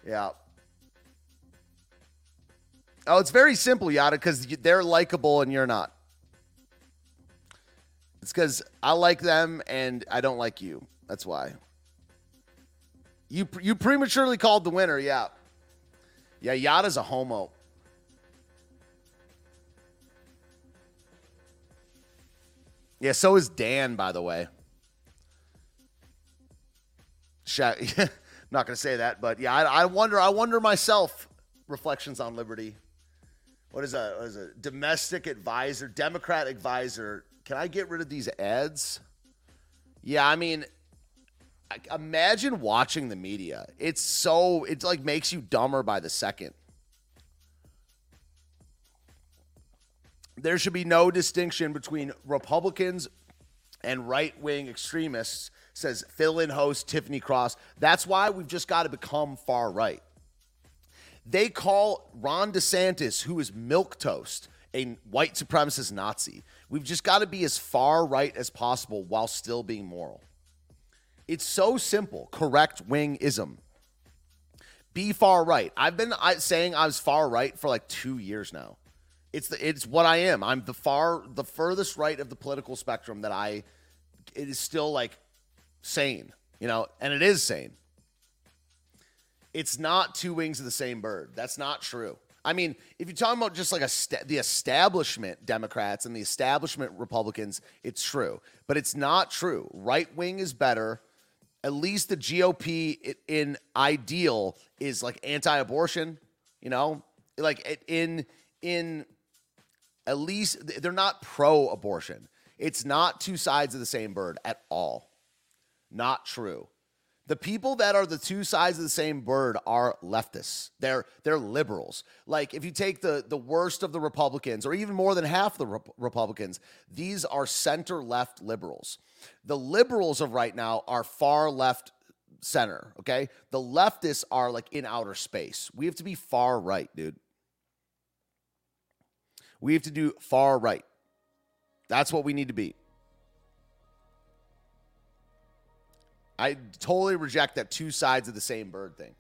Speaker 1: Yeah. Oh, it's very simple, Yada, because they're likable and you're not. It's because I like them and I don't like you. That's why. You you prematurely called the winner, yeah. Yeah, Yada's a homo. Yeah, so is Dan, by the way. I'm not gonna say that, but yeah, I, I wonder. I wonder myself. Reflections on Liberty. What is a what is a domestic advisor, Democrat advisor? Can I get rid of these ads? Yeah, I mean, imagine watching the media. It's so it like makes you dumber by the second. There should be no distinction between Republicans and right wing extremists, says fill in host Tiffany Cross. That's why we've just got to become far right. They call Ron DeSantis, who is milk toast, a white supremacist Nazi. We've just got to be as far right as possible while still being moral. It's so simple. Correct wingism. Be far right. I've been saying I was far right for like two years now. It's the it's what I am. I'm the far the furthest right of the political spectrum that I. It is still like sane, you know, and it is sane. It's not two wings of the same bird. That's not true. I mean, if you're talking about just like a sta- the establishment Democrats and the establishment Republicans, it's true, but it's not true. Right wing is better. At least the GOP in ideal is like anti-abortion. You know, like in in at least they're not pro-abortion. It's not two sides of the same bird at all. Not true. The people that are the two sides of the same bird are leftists. They're they're liberals. Like if you take the the worst of the Republicans, or even more than half the Rep- Republicans, these are center left liberals. The liberals of right now are far left center. Okay, the leftists are like in outer space. We have to be far right, dude. We have to do far right. That's what we need to be. I totally reject that two sides of the same bird thing.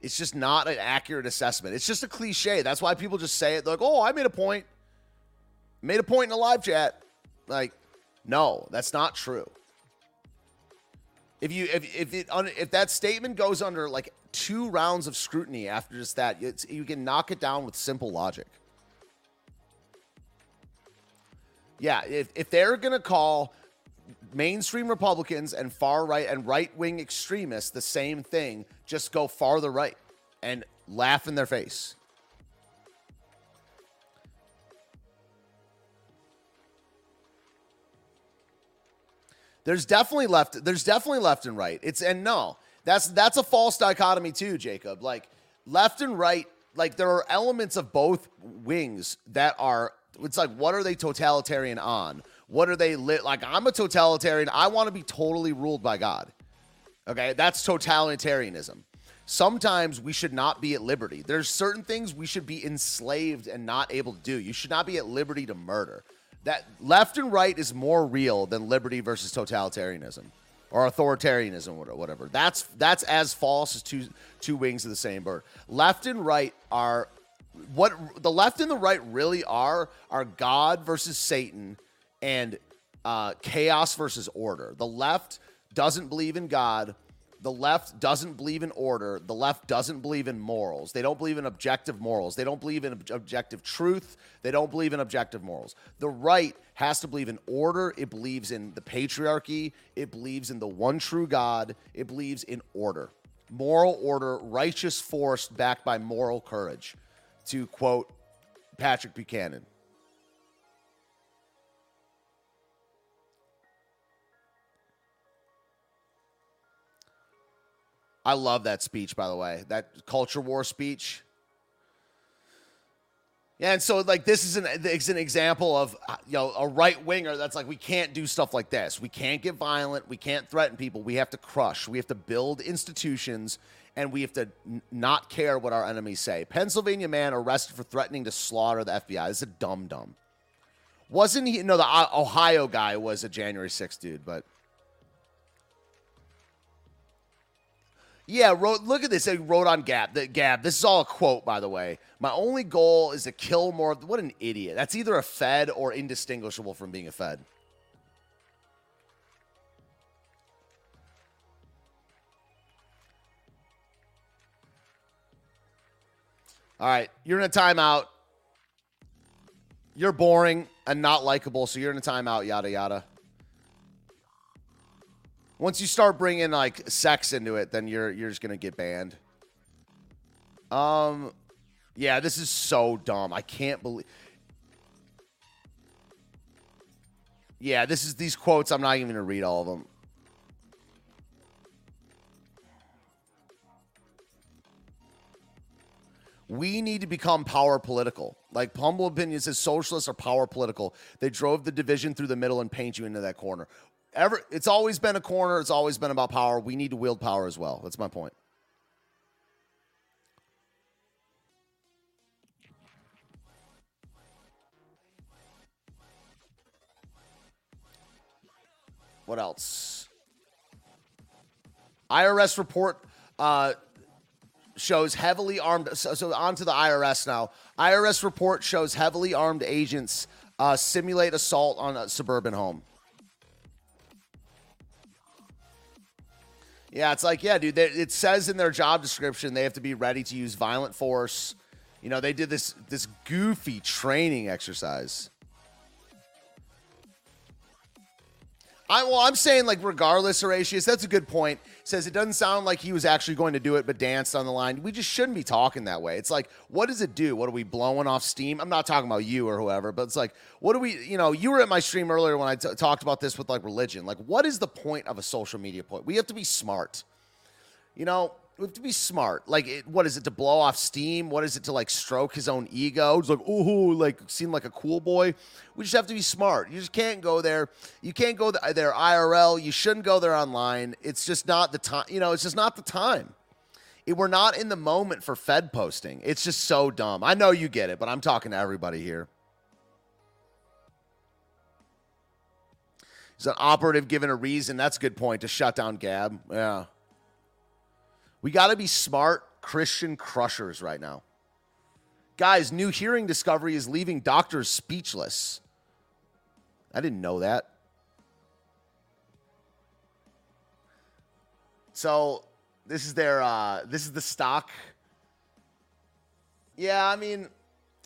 Speaker 1: It's just not an accurate assessment. It's just a cliche. That's why people just say it. They're like, oh, I made a point. Made a point in a live chat. Like, no, that's not true. If you if if it if that statement goes under like two rounds of scrutiny after just that, you can knock it down with simple logic. Yeah, if if they're gonna call mainstream Republicans and far right and right wing extremists the same thing, just go farther right and laugh in their face. There's definitely left. There's definitely left and right. It's and no, that's that's a false dichotomy too, Jacob. Like left and right, like there are elements of both wings that are. It's like what are they totalitarian on? What are they lit? Like I'm a totalitarian. I want to be totally ruled by God. Okay, that's totalitarianism. Sometimes we should not be at liberty. There's certain things we should be enslaved and not able to do. You should not be at liberty to murder that left and right is more real than liberty versus totalitarianism or authoritarianism or whatever. That's that's as false as two two wings of the same bird. Left and right are what the left and the right really are are God versus Satan and uh, chaos versus order. The left doesn't believe in God. The left doesn't believe in order. The left doesn't believe in morals. They don't believe in objective morals. They don't believe in objective truth. They don't believe in objective morals. The right has to believe in order. It believes in the patriarchy. It believes in the one true God. It believes in order. Moral order, righteous force backed by moral courage, to quote Patrick Buchanan. I love that speech, by the way. That culture war speech. Yeah, and so like this is an it's an example of you know a right winger that's like we can't do stuff like this. We can't get violent. We can't threaten people. We have to crush. We have to build institutions, and we have to n- not care what our enemies say. Pennsylvania man arrested for threatening to slaughter the FBI. This is a dumb dumb. Wasn't he? No, the Ohio guy was a January 6th dude, but Yeah, wrote, look at this. He wrote on Gab. The, Gab. This is all a quote, by the way. My only goal is to kill more. What an idiot. That's either a Fed or indistinguishable from being a Fed. All right, you're in a timeout. You're boring and not likable, so you're in a timeout. Yada yada once you start bringing like sex into it, then you're you're just gonna get banned. Um, yeah, this is so dumb. I can't believe. Yeah, this is these quotes. I'm not even gonna read all of them. We need to become power political. Like humble opinion says, socialists are power political. They drove the division through the middle and paint you into that corner ever it's always been a corner, it's always been about power. We need to wield power as well. That's my point. What else? IRS report uh, shows heavily armed. So, so, on to the IRS now. IRS report shows heavily armed agents uh, simulate assault on a suburban home. Yeah, it's like, yeah, dude, they, it says in their job description they have to be ready to use violent force. You know, they did this this goofy training exercise. I well, I'm saying like regardless, Horatius, that's a good point. Says it doesn't sound like he was actually going to do it, but danced on the line. We just shouldn't be talking that way. It's like, what does it do? What are we blowing off steam? I'm not talking about you or whoever, but it's like, what do we? You know, you were at my stream earlier when I t- talked about this with like religion. Like, what is the point of a social media point? We have to be smart. You know, to be smart. Like, it, what is it to blow off steam? What is it to like stroke his own ego? It's like, ooh, like seem like a cool boy. We just have to be smart. You just can't go there. You can't go there IRL. You shouldn't go there online. It's just not the time. You know, it's just not the time. It, we're not in the moment for Fed posting. It's just so dumb. I know you get it, but I'm talking to everybody here. Is an operative given a reason? That's a good point to shut down Gab. Yeah. We got to be smart Christian crushers right now. Guys, new hearing discovery is leaving doctors speechless. I didn't know that. So, this is their uh this is the stock. Yeah, I mean,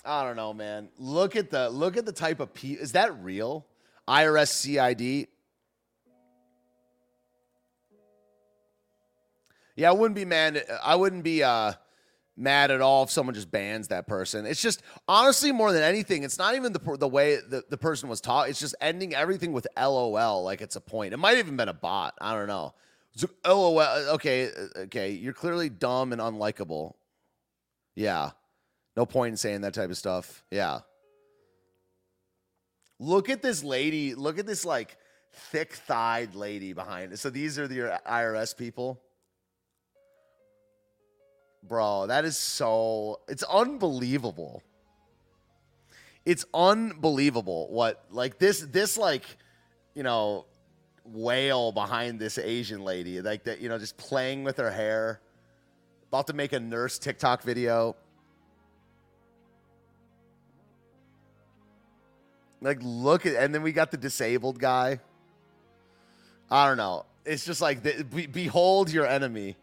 Speaker 1: I don't know, man. Look at the look at the type of pe- is that real? IRS CID. Yeah, I wouldn't be mad. I wouldn't be uh, mad at all if someone just bans that person. It's just honestly more than anything. It's not even the the way the, the person was taught. It's just ending everything with LOL like it's a point. It might have even been a bot. I don't know. So, LOL. Okay, okay. You're clearly dumb and unlikable. Yeah. No point in saying that type of stuff. Yeah. Look at this lady. Look at this like thick thighed lady behind it. So these are the IRS people. Bro, that is so it's unbelievable. It's unbelievable what like this this like, you know, whale behind this Asian lady, like that, you know, just playing with her hair. About to make a nurse TikTok video. Like, look at, and then we got the disabled guy. I don't know. It's just like, the, be, behold your enemy.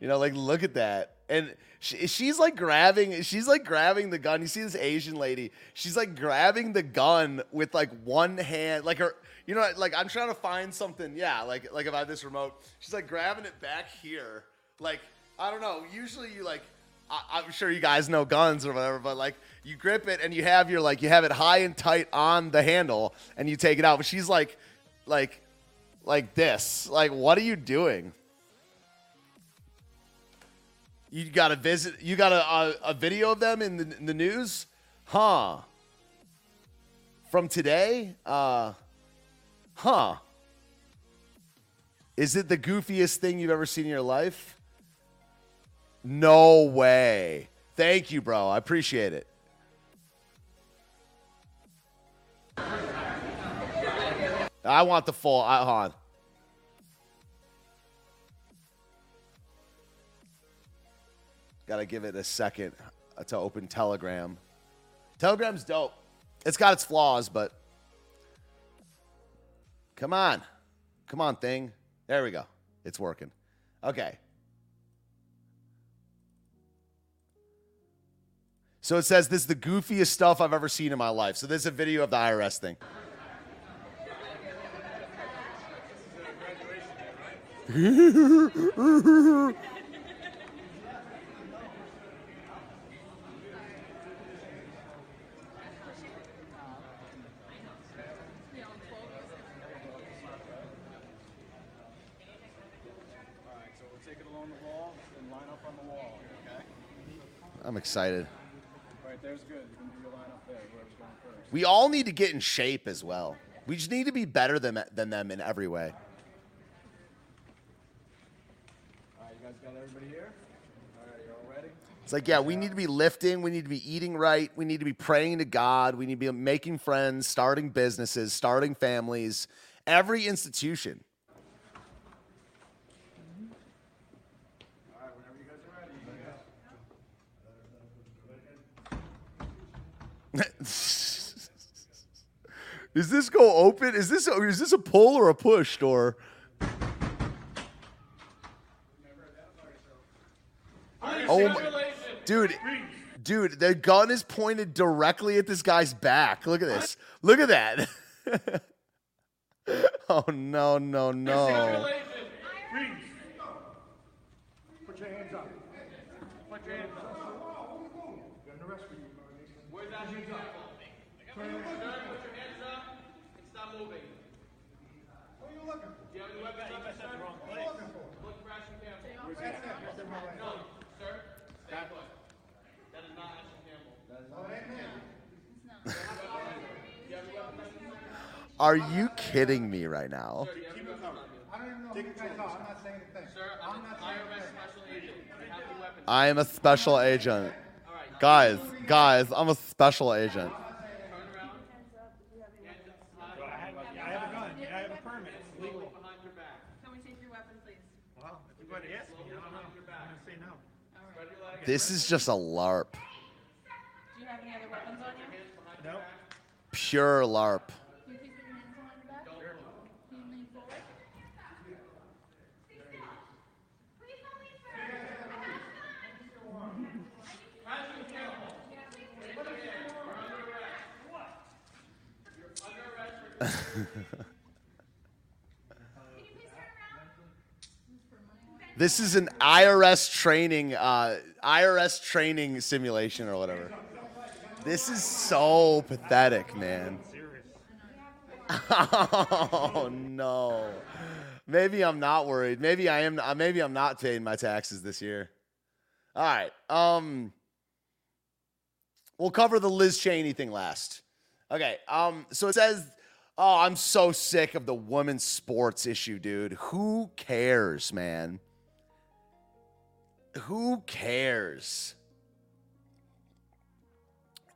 Speaker 1: You know, like, look at that. And she, she's like grabbing, she's like grabbing the gun. You see this Asian lady? She's like grabbing the gun with like one hand, like her, you know, like I'm trying to find something. Yeah, like like if I have this remote, she's like grabbing it back here. Like I don't know. Usually you like, I, I'm sure you guys know guns or whatever, but like you grip it and you have your like you have it high and tight on the handle and you take it out. But she's like, like, like this. Like, what are you doing? You got a visit. You got a, a, a video of them in the, in the news, huh? From today, uh, huh? Is it the goofiest thing you've ever seen in your life? No way. Thank you, bro. I appreciate it. I want the full. I, hold on. Got to give it a second uh, to open Telegram. Telegram's dope. It's got its flaws, but come on. Come on, thing. There we go. It's working. Okay. So it says this is the goofiest stuff I've ever seen in my life. So there's a video of the IRS thing. I'm excited.
Speaker 15: Right there's good. You can do your line there. Whoever's going first.
Speaker 1: We all need to get in shape as well. We just need to be better than, than them in every way.
Speaker 15: All right, you guys got everybody here? All right, you all ready?
Speaker 1: It's like, yeah, we need to be lifting. We need to be eating right. We need to be praying to God. We need to be making friends, starting businesses, starting families, every institution.
Speaker 15: All right, whenever you guys are ready.
Speaker 1: Does this go open? Is this is this a pull or a push door? Oh my, dude, dude, the gun is pointed directly at this guy's back. Look at this. Look at that. oh no, no, no.
Speaker 15: Put your hands up. Put your hands up. Got an arrest for you. Where's that hands up? Put your hands up and stop moving. What are you looking for? Do you have any weapons on you, sir? What are you looking for? Look for Ashton Campbell. Where's Ashton Campbell? No, sir. Stay put. That is not Ashton Campbell. That is oh, not Ashton Campbell.
Speaker 1: Are you kidding me right now?
Speaker 15: Keep it covered. I don't even know who you guys are. I'm not saying anything. Sir, I'm not saying anything. special agent. I have the weapons.
Speaker 1: I am a special agent. Guys, guys, I'm a special agent. This is just a LARP.
Speaker 16: Do you have any other weapons on you?
Speaker 15: No.
Speaker 1: Pure LARP. This is an IRS training uh, IRS training simulation or whatever. This is so pathetic, man. Oh no. Maybe I'm not worried. Maybe I am. uh, Maybe I'm not paying my taxes this year. All right. Um. We'll cover the Liz Cheney thing last. Okay. Um. So it says, "Oh, I'm so sick of the women's sports issue, dude. Who cares, man? Who cares?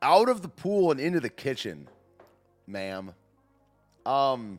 Speaker 1: Out of the pool and into the kitchen, ma'am. Um."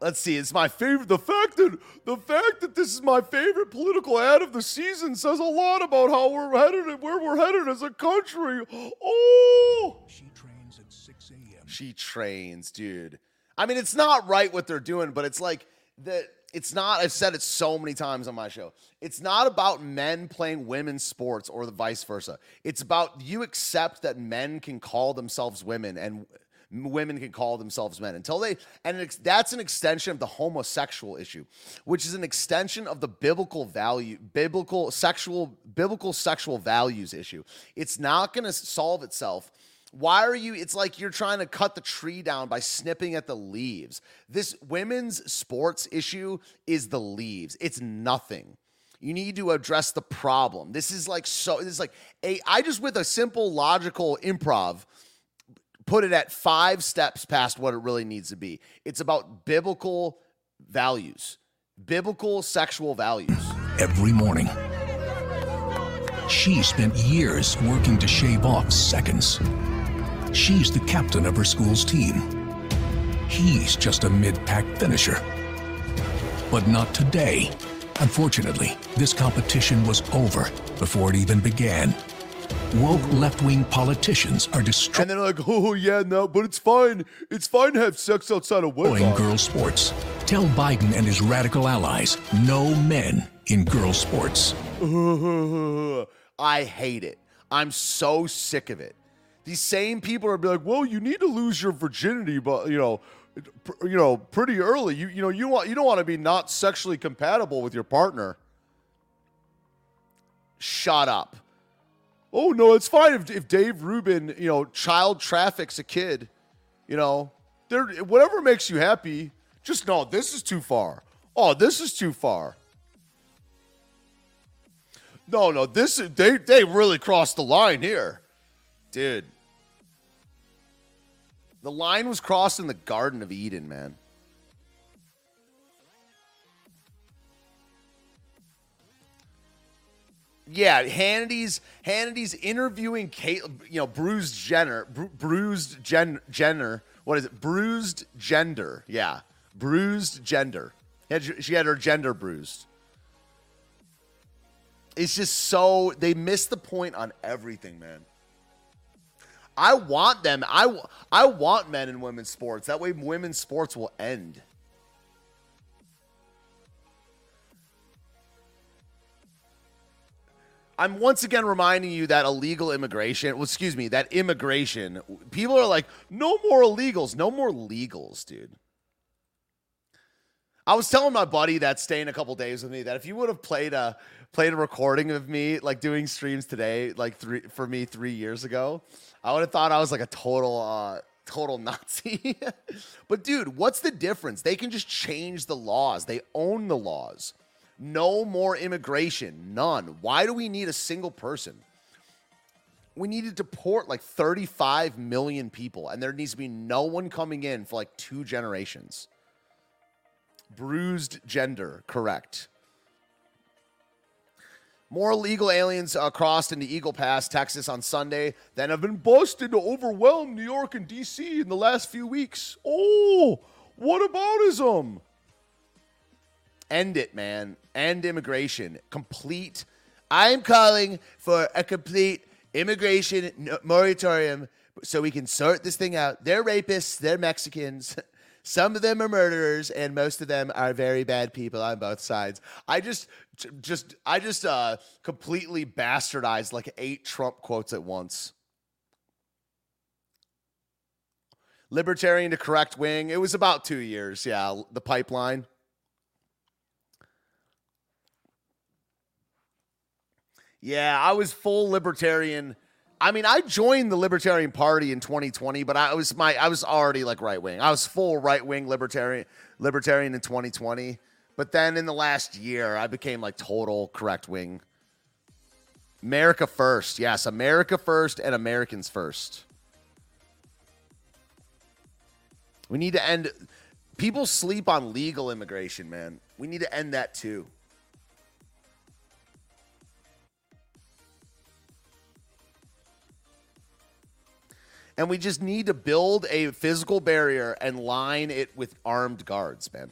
Speaker 1: let's see it's my favorite the fact that the fact that this is my favorite political ad of the season says a lot about how we're headed and where we're headed as a country oh she trains at 6 a.m she trains dude i mean it's not right what they're doing but it's like that it's not i've said it so many times on my show. It's not about men playing women's sports or the vice versa. It's about you accept that men can call themselves women and women can call themselves men until they and that's an extension of the homosexual issue which is an extension of the biblical value biblical sexual biblical sexual values issue. It's not going to solve itself why are you it's like you're trying to cut the tree down by snipping at the leaves this women's sports issue is the leaves it's nothing you need to address the problem this is like so this is like a i just with a simple logical improv put it at five steps past what it really needs to be. It's about biblical values, biblical sexual values.
Speaker 17: every morning. She spent years working to shave off seconds. She's the captain of her school's team. He's just a mid pack finisher. But not today. Unfortunately, this competition was over before it even began. Woke left wing politicians are destroying
Speaker 1: And they're like, oh, yeah, no, but it's fine. It's fine to have sex outside of work.
Speaker 17: In girls' sports. Tell Biden and his radical allies no men in girls' sports.
Speaker 1: I hate it. I'm so sick of it. These same people are be like, "Well, you need to lose your virginity, but you know, you know, pretty early. You you know, you want you don't want to be not sexually compatible with your partner." Shut up. Oh no, it's fine if, if Dave Rubin, you know, child traffics a kid. You know, there whatever makes you happy. Just know this is too far. Oh, this is too far. No, no, this is they they really crossed the line here. Dude. The line was crossed in the Garden of Eden, man. Yeah, Hannity's Hannity's interviewing Kate, you know, bruised Jenner, bru- bruised Jen, Jenner. What is it? Bruised gender. Yeah, bruised gender. Had- She had her gender bruised. It's just so they miss the point on everything, man. I want them. I I want men and women's sports. That way, women's sports will end. I'm once again reminding you that illegal immigration, well, excuse me, that immigration, people are like, no more illegals, no more legals, dude. I was telling my buddy that's staying a couple days with me that if you would have played a played a recording of me like doing streams today, like three for me three years ago, I would have thought I was like a total uh total Nazi. but dude, what's the difference? They can just change the laws. They own the laws. No more immigration. None. Why do we need a single person? We need to deport like 35 million people, and there needs to be no one coming in for like two generations. Bruised gender, correct. More illegal aliens uh, crossed into Eagle Pass, Texas on Sunday than have been busted to overwhelm New York and D.C. in the last few weeks. Oh, what aboutism? End it, man. End immigration. Complete. I'm calling for a complete immigration moratorium so we can sort this thing out. They're rapists, they're Mexicans. Some of them are murderers, and most of them are very bad people on both sides. I just, just, I just uh, completely bastardized like eight Trump quotes at once. Libertarian to correct wing. It was about two years. Yeah, the pipeline. Yeah, I was full libertarian. I mean, I joined the Libertarian Party in 2020, but I was my I was already like right wing. I was full right wing libertarian libertarian in 2020. But then in the last year, I became like total correct wing. America first. Yes, America first and Americans first. We need to end people sleep on legal immigration, man. We need to end that too. And we just need to build a physical barrier and line it with armed guards, man.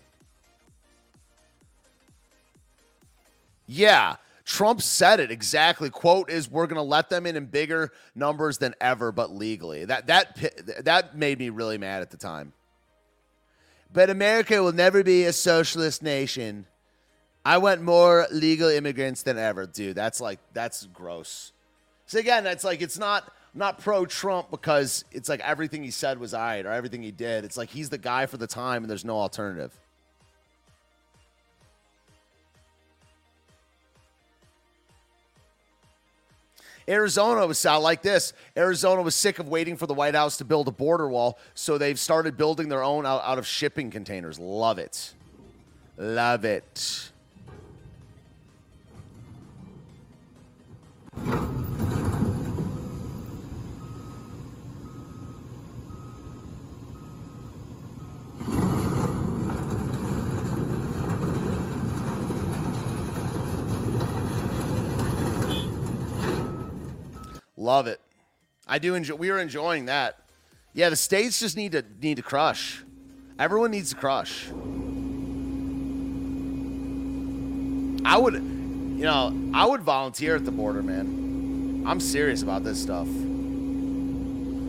Speaker 1: Yeah, Trump said it exactly. Quote is we're going to let them in in bigger numbers than ever but legally. That that that made me really mad at the time. But America will never be a socialist nation. I want more legal immigrants than ever, dude. That's like that's gross. So again, that's like it's not not pro Trump because it's like everything he said was right or everything he did. It's like he's the guy for the time and there's no alternative. Arizona was out like this. Arizona was sick of waiting for the White House to build a border wall, so they've started building their own out, out of shipping containers. Love it. Love it. Love it. I do enjoy. We are enjoying that. Yeah, the states just need to need to crush. Everyone needs to crush. I would, you know, I would volunteer at the border, man. I'm serious about this stuff.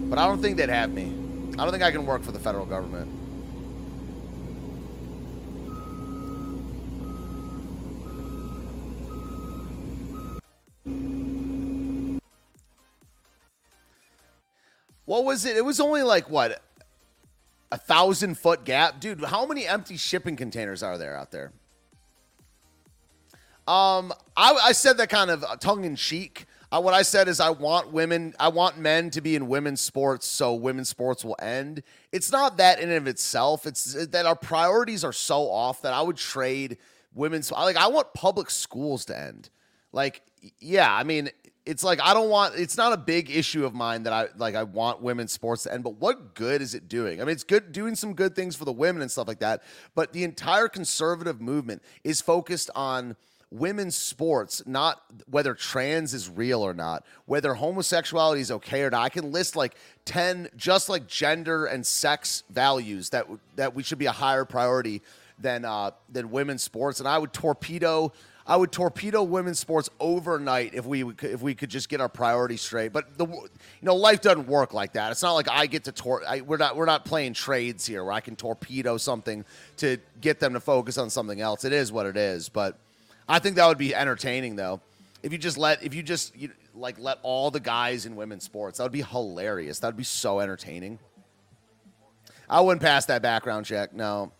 Speaker 1: But I don't think they'd have me. I don't think I can work for the federal government. What was it? It was only like what a thousand foot gap, dude. How many empty shipping containers are there out there? Um, I, I said that kind of tongue in cheek. Uh, what I said is I want women, I want men to be in women's sports, so women's sports will end. It's not that in and of itself. It's that our priorities are so off that I would trade women's. Like I want public schools to end. Like, yeah, I mean, it's like I don't want it's not a big issue of mine that I like I want women's sports to end, but what good is it doing? I mean, it's good doing some good things for the women and stuff like that, but the entire conservative movement is focused on women's sports, not whether trans is real or not, whether homosexuality is okay or not. I can list like 10 just like gender and sex values that that we should be a higher priority than uh than women's sports and I would torpedo I would torpedo women's sports overnight if we if we could just get our priorities straight. But the you know life doesn't work like that. It's not like I get to tor. I, we're not we're not playing trades here where I can torpedo something to get them to focus on something else. It is what it is. But I think that would be entertaining though. If you just let if you just you, like let all the guys in women's sports, that would be hilarious. That would be so entertaining. I wouldn't pass that background check. No.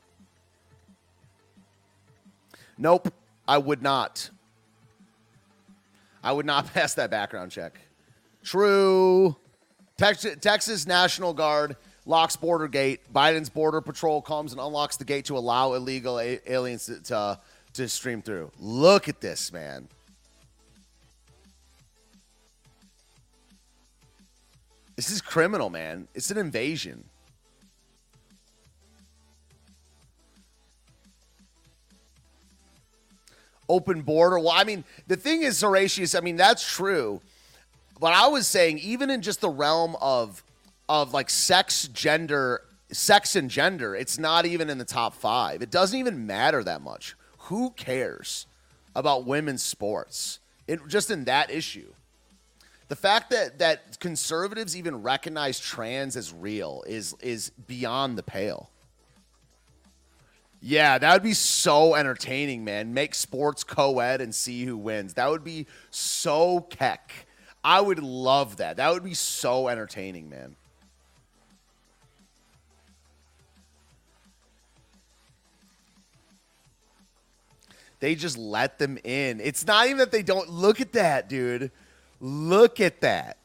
Speaker 1: Nope. I would not. I would not pass that background check. True. Texas, Texas National Guard locks border gate. Biden's border patrol comes and unlocks the gate to allow illegal a- aliens to, to, to stream through. Look at this, man. This is criminal, man. It's an invasion. Open border. Well, I mean, the thing is, Horatius, I mean, that's true. But I was saying, even in just the realm of of like sex, gender, sex and gender, it's not even in the top five. It doesn't even matter that much. Who cares about women's sports? It, just in that issue. The fact that that conservatives even recognize trans as real is is beyond the pale. Yeah, that would be so entertaining, man. Make sports co ed and see who wins. That would be so keck. I would love that. That would be so entertaining, man. They just let them in. It's not even that they don't. Look at that, dude. Look at that.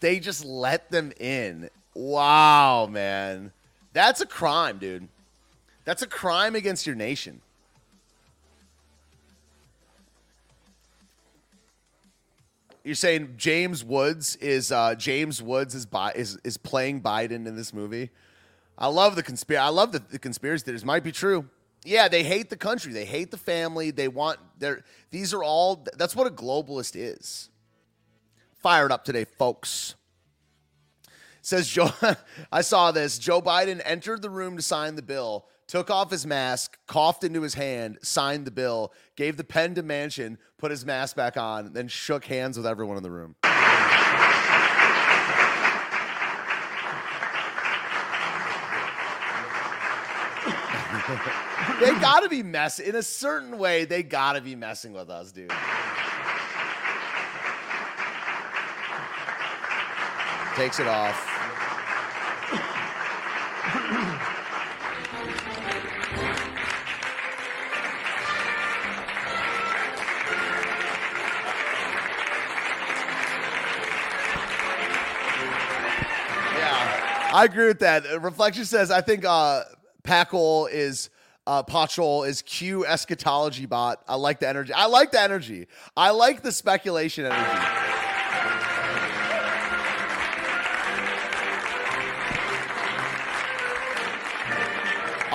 Speaker 1: They just let them in. Wow, man. That's a crime, dude. That's a crime against your nation. You're saying James Woods is uh, James Woods is, Bi- is is playing Biden in this movie. I love the conspiracy. I love the, the conspiracy theories. Might be true. Yeah, they hate the country. They hate the family. They want their. These are all. That's what a globalist is. Fired up today, folks. Says Joe. I saw this. Joe Biden entered the room to sign the bill, took off his mask, coughed into his hand, signed the bill, gave the pen to Manchin, put his mask back on, then shook hands with everyone in the room. they gotta be messing in a certain way. They gotta be messing with us, dude. Takes it off. I agree with that. Uh, Reflection says I think uh, Packle is uh, Pachol is Q eschatology bot. I like the energy. I like the energy. I like the speculation energy.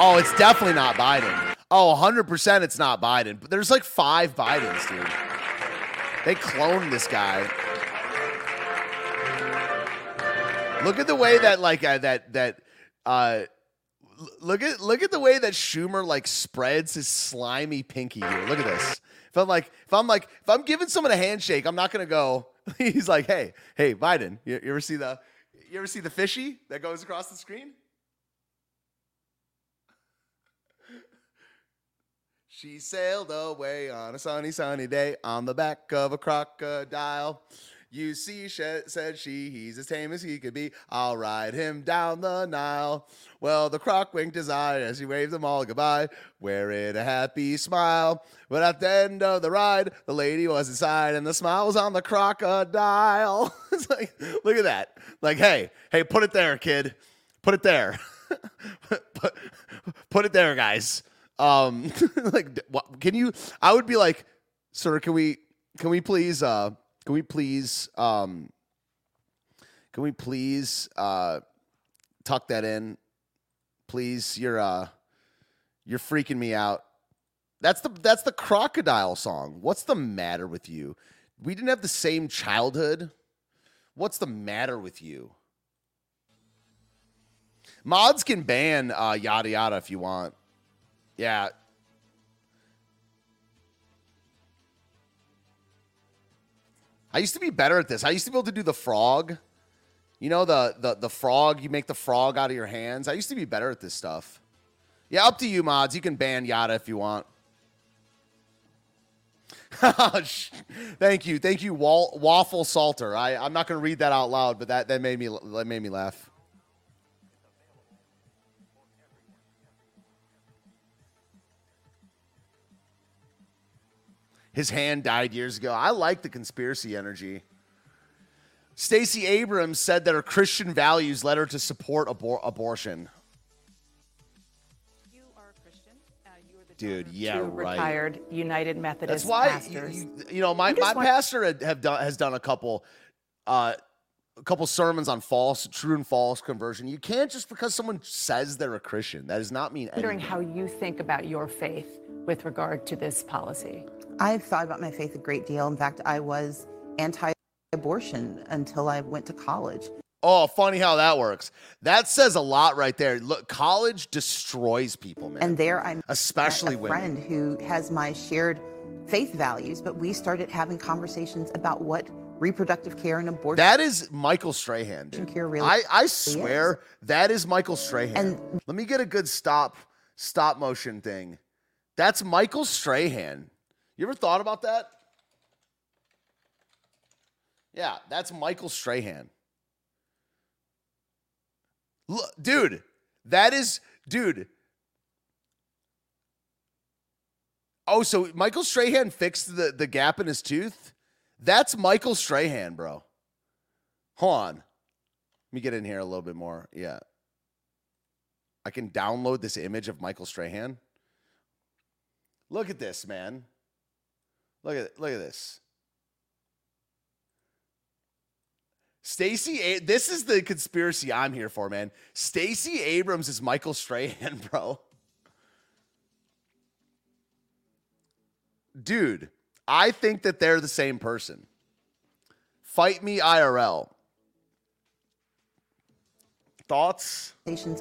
Speaker 1: Oh, it's definitely not Biden. Oh, 100% it's not Biden. But there's like five Bidens, dude. They cloned this guy. Look at the way that like uh, that that uh look at look at the way that Schumer like spreads his slimy pinky here. Look at this. If I'm like if I'm like if I'm giving someone a handshake, I'm not gonna go. He's like, hey, hey, Biden. You, you ever see the you ever see the fishy that goes across the screen? She sailed away on a sunny, sunny day on the back of a crocodile. You see, she, said she, he's as tame as he could be. I'll ride him down the Nile. Well, the croc winked his eye as he waved them all goodbye, wearing a happy smile. But at the end of the ride, the lady was inside, and the smile was on the crocodile. it's like, look at that. Like, hey, hey, put it there, kid. Put it there. put, put it there, guys. Um, like, what, can you? I would be like, sir, can we, can we please, uh, can we please, um, can we please, uh, tuck that in, please? You're, uh, you're freaking me out. That's the that's the crocodile song. What's the matter with you? We didn't have the same childhood. What's the matter with you? Mods can ban uh, yada yada if you want. Yeah. I used to be better at this. I used to be able to do the frog. You know the the the frog. You make the frog out of your hands. I used to be better at this stuff. Yeah, up to you, mods. You can ban yada if you want. Thank you, thank you, Wal- waffle salter. I I'm not gonna read that out loud, but that that made me that made me laugh. His hand died years ago. I like the conspiracy energy. Stacey Abrams said that her Christian values led her to support abor- abortion. You are a Christian. Uh, you are the Dude, yeah,
Speaker 18: two
Speaker 1: right.
Speaker 18: retired United Methodist
Speaker 1: That's why you,
Speaker 18: pastors.
Speaker 1: you, you know my, my
Speaker 18: won-
Speaker 1: pastor had, have done has done a couple uh, a couple sermons on false, true and false conversion. You can't just because someone says they're a Christian. That does not mean
Speaker 18: wondering
Speaker 1: anything.
Speaker 18: how you think about your faith with regard to this policy.
Speaker 19: I've thought about my faith a great deal. In fact, I was anti abortion until I went to college.
Speaker 1: Oh, funny how that works. That says a lot right there. Look, college destroys people, man.
Speaker 19: And there I'm
Speaker 1: especially with
Speaker 19: a
Speaker 1: women.
Speaker 19: friend who has my shared faith values, but we started having conversations about what reproductive care and abortion
Speaker 1: That is Michael Strahan.
Speaker 19: care really
Speaker 1: I, I
Speaker 19: is.
Speaker 1: swear that is Michael Strahan.
Speaker 19: And-
Speaker 1: Let me get a good stop stop motion thing. That's Michael Strahan. You ever thought about that? Yeah, that's Michael Strahan. Look, dude, that is dude. Oh, so Michael Strahan fixed the, the gap in his tooth? That's Michael Strahan, bro. Hold on. Let me get in here a little bit more. Yeah. I can download this image of Michael Strahan. Look at this, man. Look at look at this. Stacey, A- this is the conspiracy I'm here for, man. Stacey Abrams is Michael Strahan, bro. Dude, I think that they're the same person. Fight me IRL. Thoughts?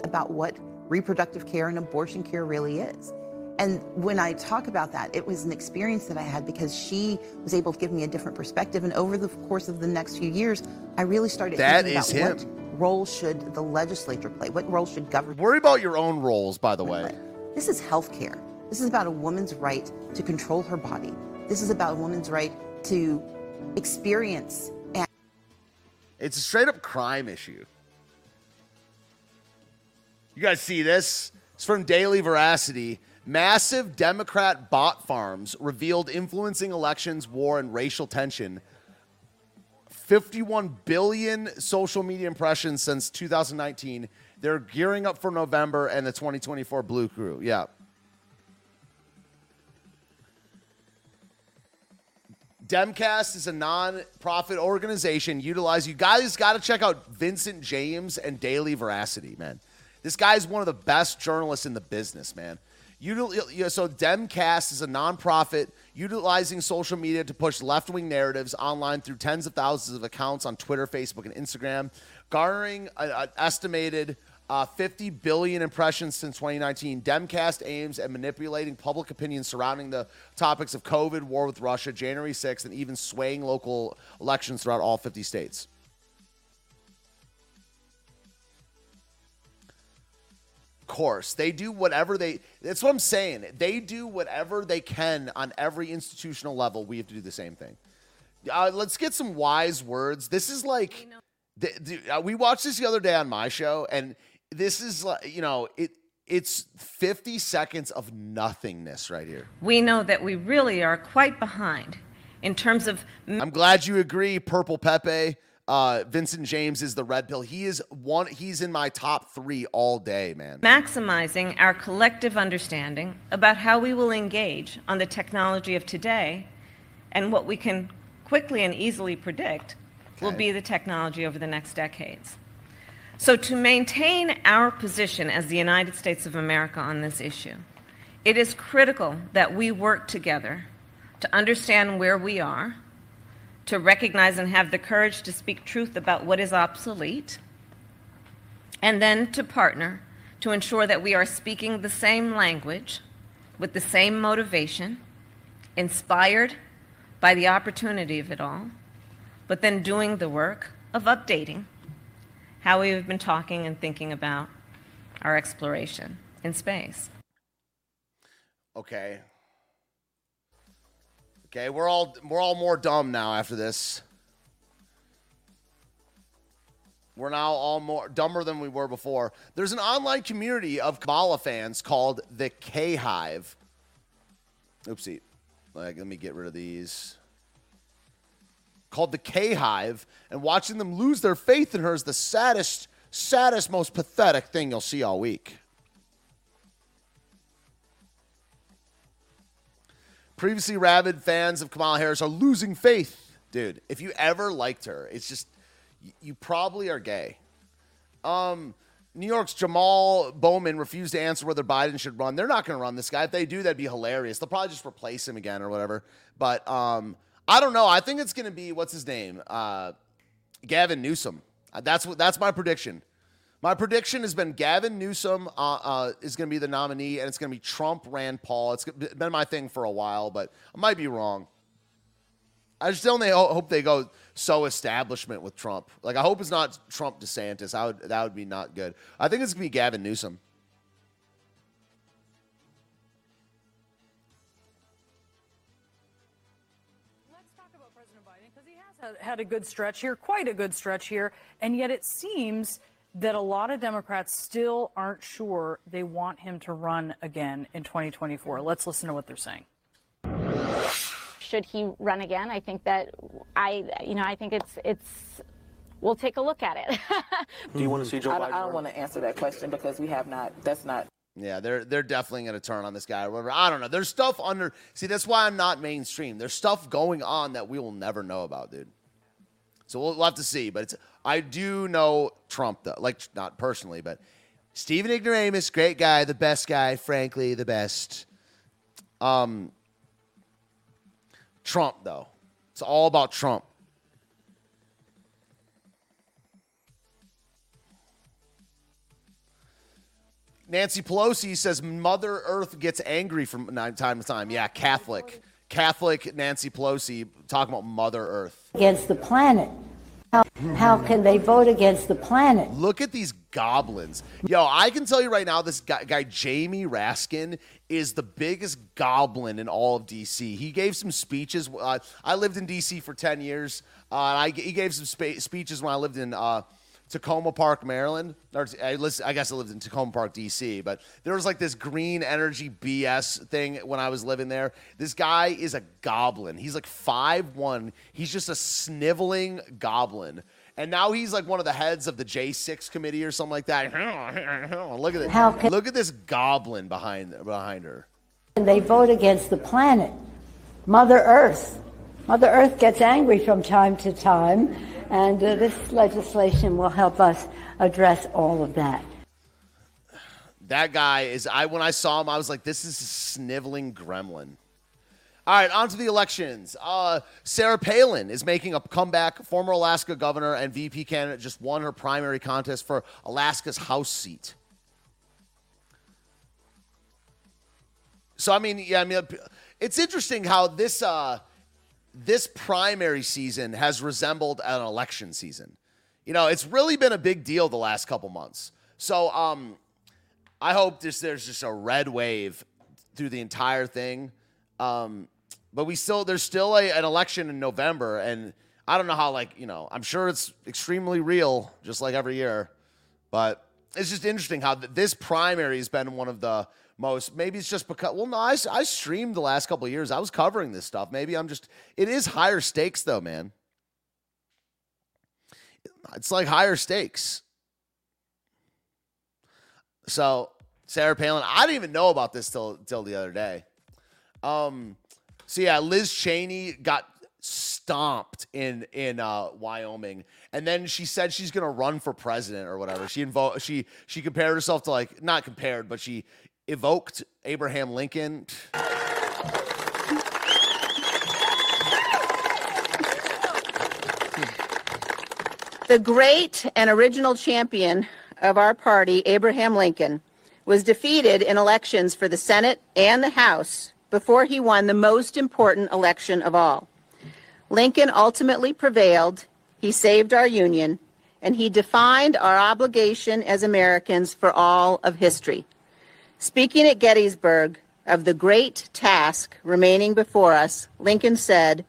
Speaker 19: About what reproductive care and abortion care really is. And when I talk about that, it was an experience that I had because she was able to give me a different perspective. And over the course of the next few years, I really started
Speaker 1: That
Speaker 19: thinking
Speaker 1: is
Speaker 19: about
Speaker 1: him.
Speaker 19: what role should the legislature play? What role should government
Speaker 1: Worry about your own roles, by the way.
Speaker 19: This is health care. This is about a woman's right to control her body. This is about a woman's right to experience and
Speaker 1: It's a straight up crime issue. You guys see this? It's from Daily Veracity. Massive Democrat bot farms revealed influencing elections, war, and racial tension. 51 billion social media impressions since 2019. They're gearing up for November and the 2024 Blue Crew. Yeah. Demcast is a non-profit organization utilized. You guys got to check out Vincent James and Daily Veracity, man. This guy's one of the best journalists in the business, man. Util- so Demcast is a nonprofit utilizing social media to push left-wing narratives online through tens of thousands of accounts on Twitter, Facebook, and Instagram, garnering an estimated uh, 50 billion impressions since 2019. Demcast aims at manipulating public opinion surrounding the topics of COVID, war with Russia, January 6th, and even swaying local elections throughout all 50 states. Course. They do whatever they that's what I'm saying. They do whatever they can on every institutional level. We have to do the same thing. Uh, let's get some wise words. This is like th- th- uh, we watched this the other day on my show and this is like you know, it it's 50 seconds of nothingness right here.
Speaker 20: We know that we really are quite behind in terms of
Speaker 1: I'm glad you agree, Purple Pepe. Uh, Vincent James is the red pill. He is one. He's in my top three all day, man.
Speaker 20: maximizing our collective understanding about how we will engage on the technology of today and what we can quickly and easily predict will be the technology over the next decades. So, to maintain our position as the United States of America on this issue, it is critical that we work together to understand where we are, to recognize and have the courage to speak truth about what is obsolete, and then to partner to ensure that we are speaking the same language with the same motivation, inspired by the opportunity of it all, but then doing the work of updating how we have been talking and thinking about our exploration in space.
Speaker 1: Okay. Okay, we're all we're all more dumb now after this. We're now all more dumber than we were before. There's an online community of Kamala fans called the K Hive. Oopsie. Like, let me get rid of these. Called the K Hive, and watching them lose their faith in her is the saddest, saddest, most pathetic thing you'll see all week. Previously rabid fans of Kamala Harris are losing faith. Dude, if you ever liked her, it's just you probably are gay. Um New York's Jamal Bowman refused to answer whether Biden should run. They're not going to run this guy. If they do, that'd be hilarious. They'll probably just replace him again or whatever. But um, I don't know. I think it's going to be what's his name, uh, Gavin Newsom. That's what. That's my prediction. My prediction has been Gavin Newsom uh, uh, is going to be the nominee, and it's going to be Trump, Rand Paul. It's been my thing for a while, but I might be wrong. I just ho- hope they go so establishment with Trump. Like I hope it's not Trump DeSantis. I would that would be not good. I think it's gonna be Gavin Newsom.
Speaker 21: had- had a good stretch here, quite a good stretch here, and yet it seems that a lot of Democrats still aren't sure they want him to run again in 2024. Let's listen to what they're saying.
Speaker 22: should he run again. I think that I, you know, I think it's it's. We'll take a look at it.
Speaker 23: Do you want to see Joe
Speaker 24: I
Speaker 23: Biden?
Speaker 24: don't, I don't want to answer that question because we have not. That's not.
Speaker 1: Yeah, they're they're definitely going to turn on this guy or whatever. I don't know. There's stuff under. See, that's why I'm not mainstream. There's stuff going on that we will never know about, dude. So we'll, we'll have to see. But it's I do know Trump though, like not personally, but Stephen Ignoramus, great guy, the best guy, frankly, the best. Um, Trump though, it's all about Trump. Nancy Pelosi says Mother Earth gets angry from time to time. Yeah, Catholic. Catholic Nancy Pelosi talking about Mother Earth.
Speaker 25: against the planet. How, how can they vote against the planet?
Speaker 1: Look at these goblins. Yo, I can tell you right now, this guy, guy Jamie Raskin is the biggest goblin in all of DC. He gave some speeches. Uh, I lived in DC for 10 years. Uh, and I, he gave some spa- speeches when I lived in uh, Takoma Park, Maryland. Or I, listen, I guess I lived in Takoma Park, DC. But there was like this green energy BS thing when I was living there. This guy is a goblin. He's like five one. He's just a sniveling goblin. And now he's like one of the heads of the J6 committee or something like that. Look at it.
Speaker 25: How can-
Speaker 1: Look at this goblin behind behind her.
Speaker 25: And they vote against the planet. Mother Earth. Mother Earth gets angry from time to time, and uh, this legislation will help us address all of that.
Speaker 1: That guy is I when I saw him, I was like, this is a sniveling gremlin. All right, on to the elections. Uh, Sarah Palin is making a comeback. Former Alaska governor and VP candidate just won her primary contest for Alaska's House seat. So I mean, yeah, I mean, it's interesting how this uh, this primary season has resembled an election season. You know, it's really been a big deal the last couple months. So um, I hope this, there's just a red wave through the entire thing. Um, but we still there's still a, an election in November, and I don't know how like you know I'm sure it's extremely real, just like every year. But it's just interesting how th- this primary has been one of the most. Maybe it's just because well, no, I, I streamed the last couple years. I was covering this stuff. Maybe I'm just. It is higher stakes though, man. It's like higher stakes. So Sarah Palin, I didn't even know about this till till the other day. Um, so yeah, Liz Cheney got stomped in in uh, Wyoming, and then she said she's gonna run for president or whatever. She invo- she she compared herself to like not compared, but she evoked Abraham Lincoln.
Speaker 24: The great and original champion of our party, Abraham Lincoln, was defeated in elections for the Senate and the House before he won the most important election of all. Lincoln ultimately prevailed, he saved our Union, and he defined our obligation as Americans for all of history. Speaking at Gettysburg of the great task remaining before us, Lincoln said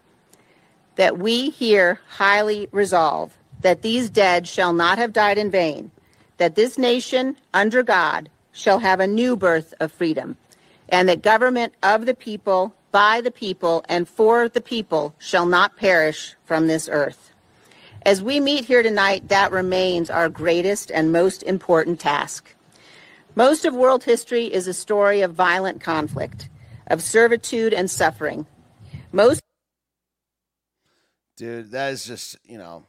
Speaker 24: that we here highly resolve that these dead shall not have died in vain, that this nation, under God, shall have a new birth of freedom, and that government of the people, by the people, and for the people shall not perish from this earth. As we meet here tonight, that remains our greatest and most important task. Most of world history is a story of violent conflict, of servitude and suffering. Most
Speaker 1: Dude, that is just, you know,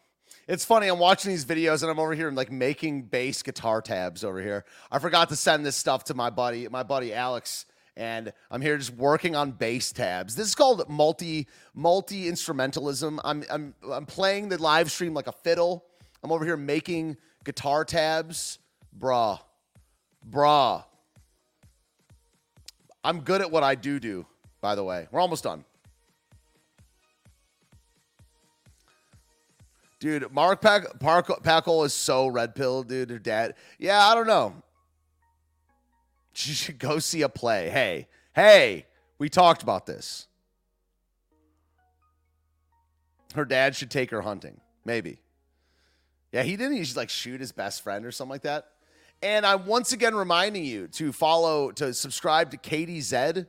Speaker 1: it's funny. I'm watching these videos and I'm over here and like making bass guitar tabs over here. I forgot to send this stuff to my buddy, my buddy Alex, and I'm here just working on bass tabs. This is called multi multi instrumentalism. I'm I'm I'm playing the live stream like a fiddle. I'm over here making guitar tabs, bruh, bruh. I'm good at what I do do. By the way, we're almost done. Dude, Mark Pack, Park, Packle is so red pill, dude. Her dad. Yeah, I don't know. She should go see a play. Hey, hey, we talked about this. Her dad should take her hunting. Maybe. Yeah, he didn't. He should like shoot his best friend or something like that. And I'm once again reminding you to follow, to subscribe to Katie Zed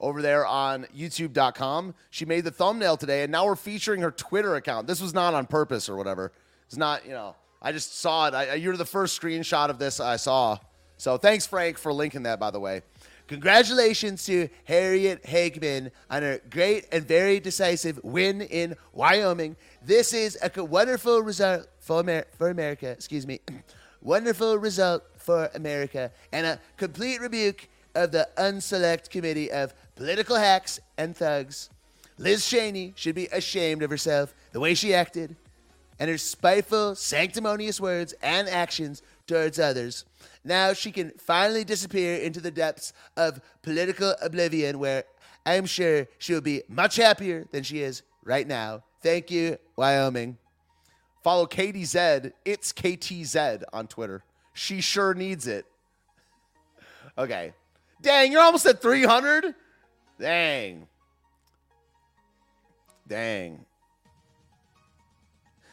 Speaker 1: over there on youtube.com. She made the thumbnail today, and now we're featuring her Twitter account. This was not on purpose or whatever. It's not, you know, I just saw it. I, you're the first screenshot of this I saw. So thanks, Frank, for linking that, by the way. Congratulations to Harriet Hageman on her great and very decisive win in Wyoming. This is a wonderful result for, Amer- for America. Excuse me. wonderful result for America and a complete rebuke of the unselect committee of political hacks and thugs. Liz Cheney should be ashamed of herself, the way she acted, and her spiteful, sanctimonious words and actions towards others. Now she can finally disappear into the depths of political oblivion where I'm sure she'll be much happier than she is right now. Thank you, Wyoming. Follow KTZ. It's KTZ on Twitter. She sure needs it. Okay. Dang, you're almost at 300? Dang. Dang.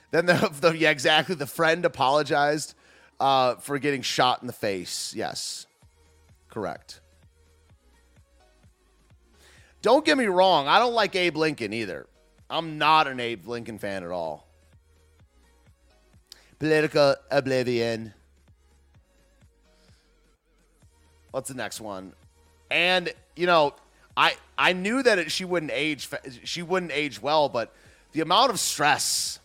Speaker 1: Then the, the yeah, exactly. The friend apologized uh, for getting shot in the face. Yes, correct. Don't get me wrong. I don't like Abe Lincoln either. I'm not an Abe Lincoln fan at all. Political oblivion. What's the next one? And you know, I I knew that it, she wouldn't age she wouldn't age well, but the amount of stress,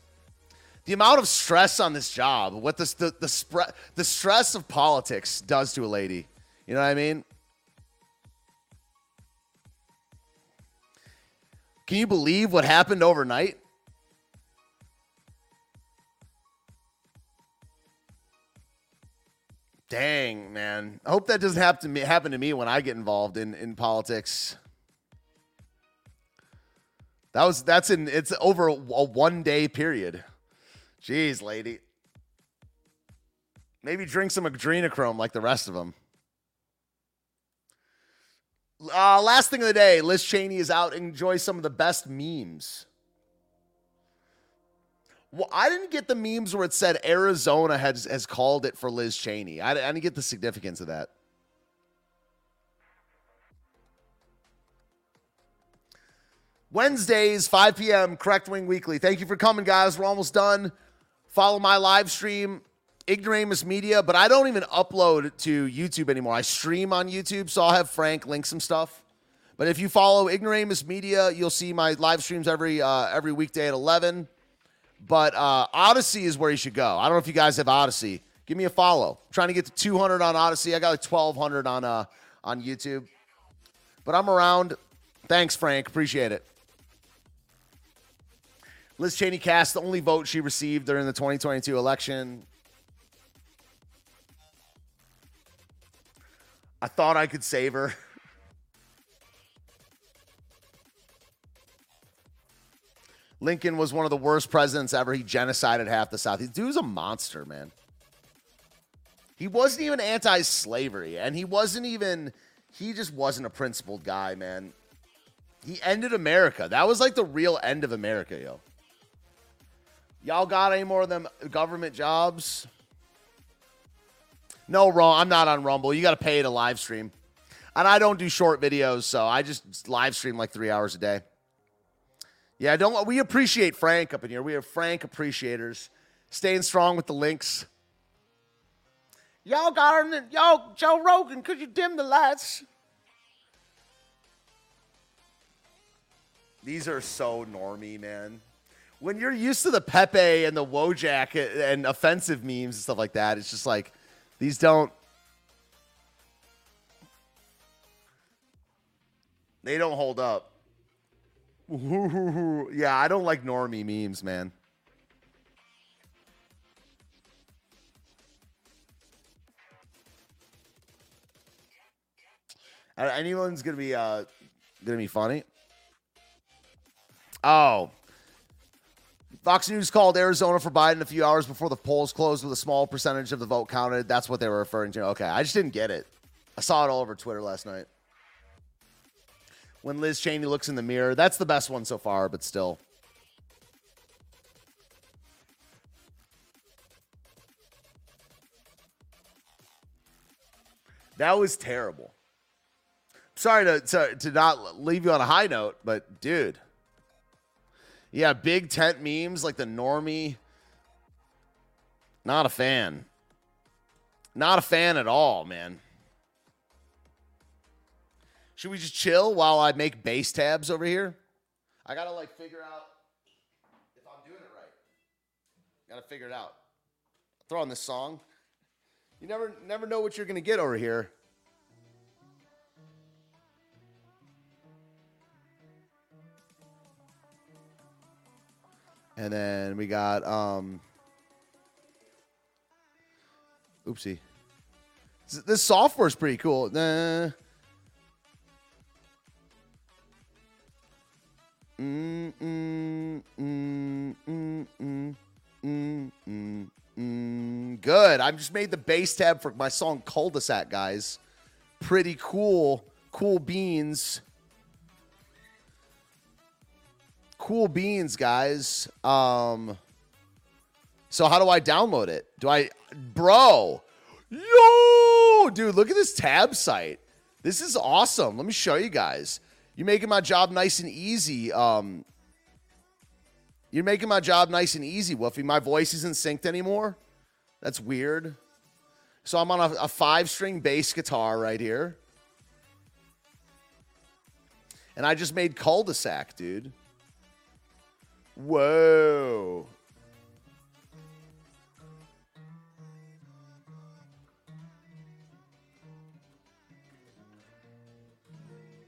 Speaker 1: the amount of stress on this job, what this the the spread the stress of politics does to a lady. You know what I mean? Can you believe what happened overnight? Dang, man. I hope that doesn't happen to me, happen to me when I get involved in, in politics. That was that's in it's over a, one day period. Jeez, lady. Maybe drink some adrenochrome like the rest of them. Uh, last thing of the day, Liz Cheney is out. Enjoy some of the best memes. Well, I didn't get the memes where it said Arizona has has called it for Liz Cheney. I, I didn't get the significance of that. Wednesdays, 5 p.m., Correct Wing Weekly. Thank you for coming, guys. We're almost done. Follow my live stream, Ignoramus Media, but I don't even upload to YouTube anymore. I stream on YouTube, so I'll have Frank link some stuff. But if you follow Ignoramus Media, you'll see my live streams every uh, every weekday at 11. But uh, Odysee is where you should go. I don't know if you guys have Odysee. Give me a follow. I'm trying to get to 200 on Odysee. I got like 1,200 on uh, on YouTube. But I'm around. Thanks, Frank. Appreciate it. Liz Cheney cast the only vote she received during the 2022 election. I thought I could save her. Lincoln was one of the worst presidents ever. He genocided half the South. He dude's a monster, man. He wasn't even anti-slavery, and he wasn't even. He just wasn't a principled guy, man. He ended America. That was like the real end of America, yo. Y'all got any more of them government jobs? No, wrong. I'm not on Rumble. You got to pay to live stream. And I don't do short videos, so I just live stream like three hours a day. Yeah, don't we appreciate Frank up in here? We are Frank appreciators, staying strong with the links. Y'all got on y'all Joe Rogan. Could you dim the lights? These are so normy, man. When you're used to the Pepe and the Wojak and offensive memes and stuff like that, it's just like these don't. They don't hold up. yeah, I don't like normie memes, man. Anyone's gonna be uh gonna be funny? Oh. Fox News called Arizona for Biden a few hours before the polls closed with a small percentage of the vote counted. That's what they were referring to. Okay, I just didn't get it. I saw it all over Twitter last night when Liz Cheney looks in the mirror. That's the best one so far, but still. That was terrible. sorry to, to to not leave you on a high note, but dude, yeah, big tent memes like the normie. Not a fan. Not a fan at all, man. Should we just chill while I make bass tabs over here? I gotta like figure out if I'm doing it right. Gotta figure it out. Throw on this song. You never never know what you're gonna get over here. And then we got um Oopsie. This, this software's pretty cool. Nah. Good. I've just made the bass tab for my song Cul-de-sac, guys. Pretty cool. Cool beans. Cool beans, guys. Um so how do I download it? Do I bro? Yo, dude, look at this tab site. This is awesome. Let me show you guys. You're making my job nice and easy. Um, you're making my job nice and easy, Wolfie. My voice isn't synced anymore. That's weird. So I'm on a, a five string bass guitar right here. And I just made cul de sac, dude. Whoa.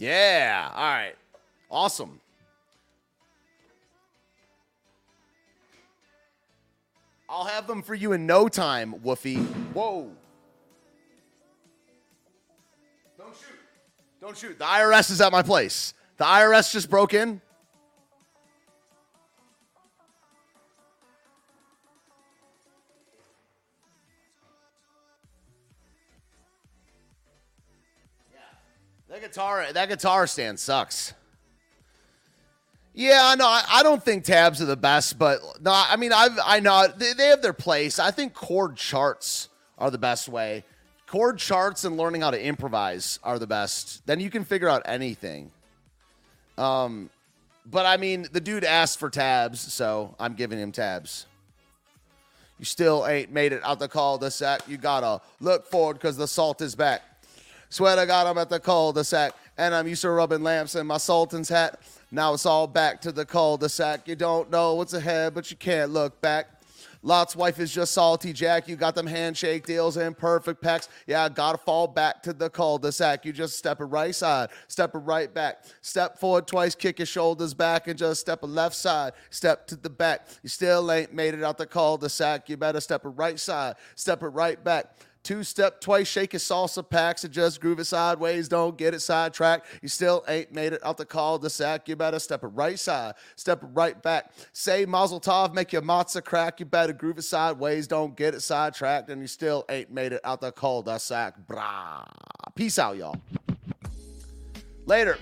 Speaker 1: Yeah. All right. Awesome. I'll have them for you in no time, Woofy. Whoa. Don't shoot. Don't shoot. The IRS is at my place. The IRS just broke in. Guitar, that guitar stand sucks. Yeah, no, I, I don't think tabs are the best, but no, I mean, I've, I know they, they have their place. I think chord charts are the best way. Chord charts and learning how to improvise are the best. Then you can figure out anything. Um, but I mean, the dude asked for tabs, so I'm giving him tabs. You still ain't made it out the cul-de-sac. You gotta look forward because the salt is back. Swear to God, I'm at the cul-de-sac, and I'm used to rubbing lamps in my sultan's hat. Now it's all back to the cul-de-sac. You don't know what's ahead, but you can't look back. Lot's wife is just salty Jack. You got them handshake deals and perfect packs. Yeah, I gotta fall back to the cul-de-sac. You just step it right side, step it right back. Step forward twice, kick your shoulders back, and just step a left side, step to the back. You still ain't made it out the cul-de-sac. You better step it right side, step it right back. Two step twice, shake your salsa packs and just groove it sideways. Don't get it sidetracked. You still ain't made it out the call de sack. You better step it right side, step it right back. Say Mazel Tov, make your matzah crack. You better groove it sideways. Don't get it sidetracked. And you still ain't made it out the call de sack. Brah. Peace out, y'all. Later.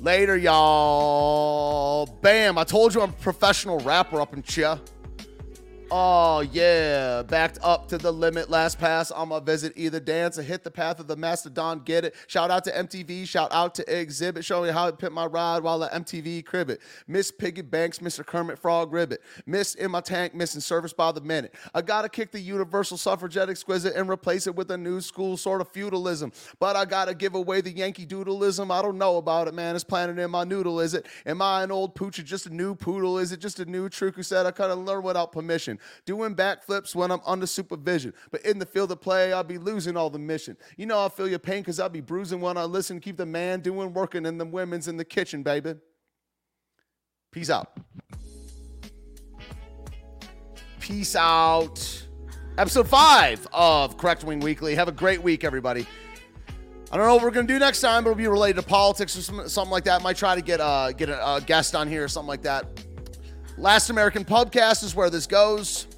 Speaker 1: Later, y'all. Bam. I told you I'm a professional rapper up in Chia. Oh yeah, backed up to the limit. Last pass on my visit. Either dance or hit the path of the mastodon. Get it. Shout out to MTV. Shout out to Exhibit. Show me how to pimp my ride while at MTV crib it. Miss Piggy Banks, Mr. Kermit Frog Ribbit. Miss in my tank, missing service by the minute. I gotta kick the universal suffragette exquisite and replace it with a new school sort of feudalism. But I gotta give away the Yankee doodleism. I don't know about it, man. It's planted in my noodle. Is it? Am I an old pooch or just a new poodle? Is it just a new trick who said I couldn't learn without permission? Doing backflips when I'm under supervision. But in the field of play, I'll be losing all the mission. You know, I'll feel your pain because I'll be bruising when I listen. Keep the man doing working and the women's in the kitchen, baby. Peace out. Peace out. Episode five of Correct Wing Weekly. Have a great week, everybody. I don't know what we're gonna do next time. But it'll be related to politics or something like that. Might try to get uh, get a, a guest on here or something like that. Last American Pubcast is where this goes.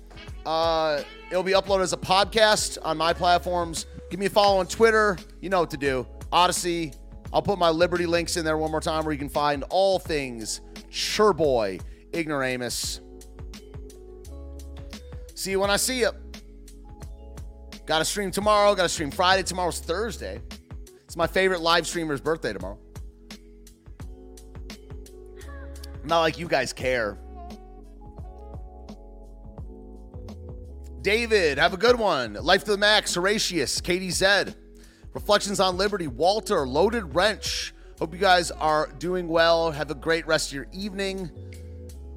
Speaker 1: Uh, it'll be uploaded as a podcast on my platforms. Give me a follow on Twitter. You know what to do. Odysee. I'll put my Liberty links in there one more time where you can find all things Cherboy Ignoramus. See you when I see you. Got to stream tomorrow. Got to stream Friday. Tomorrow's Thursday. It's my favorite live streamer's birthday tomorrow. Not like you guys care. David, have a good one. Life to the Max, Horatius, Katie Zed, Reflections on Liberty, Walter, Loaded Wrench. Hope you guys are doing well. Have a great rest of your evening.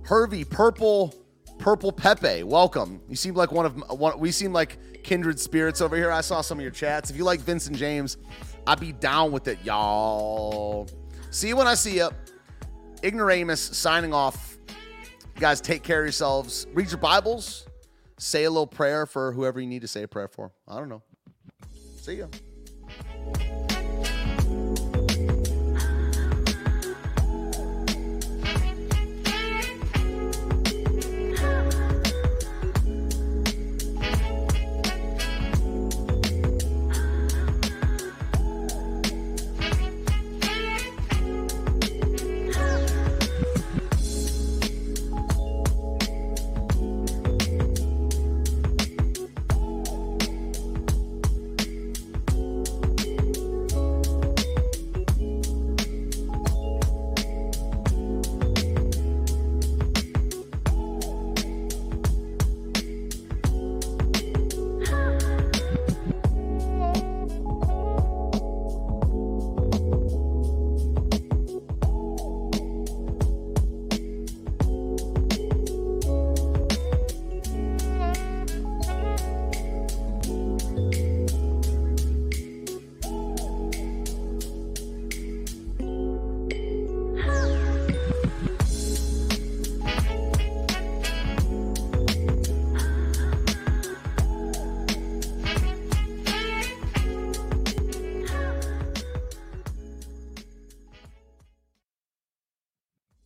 Speaker 1: Hervey, Purple, Purple Pepe, welcome. You seem like one of one. We seem like kindred spirits over here. I saw some of your chats. If you like Vincent James, I'd be down with it, y'all. See you when I see you. Ignoramus signing off. You guys, take care of yourselves. Read your Bibles say a little prayer for whoever you need to say a prayer for. I don't know. See ya.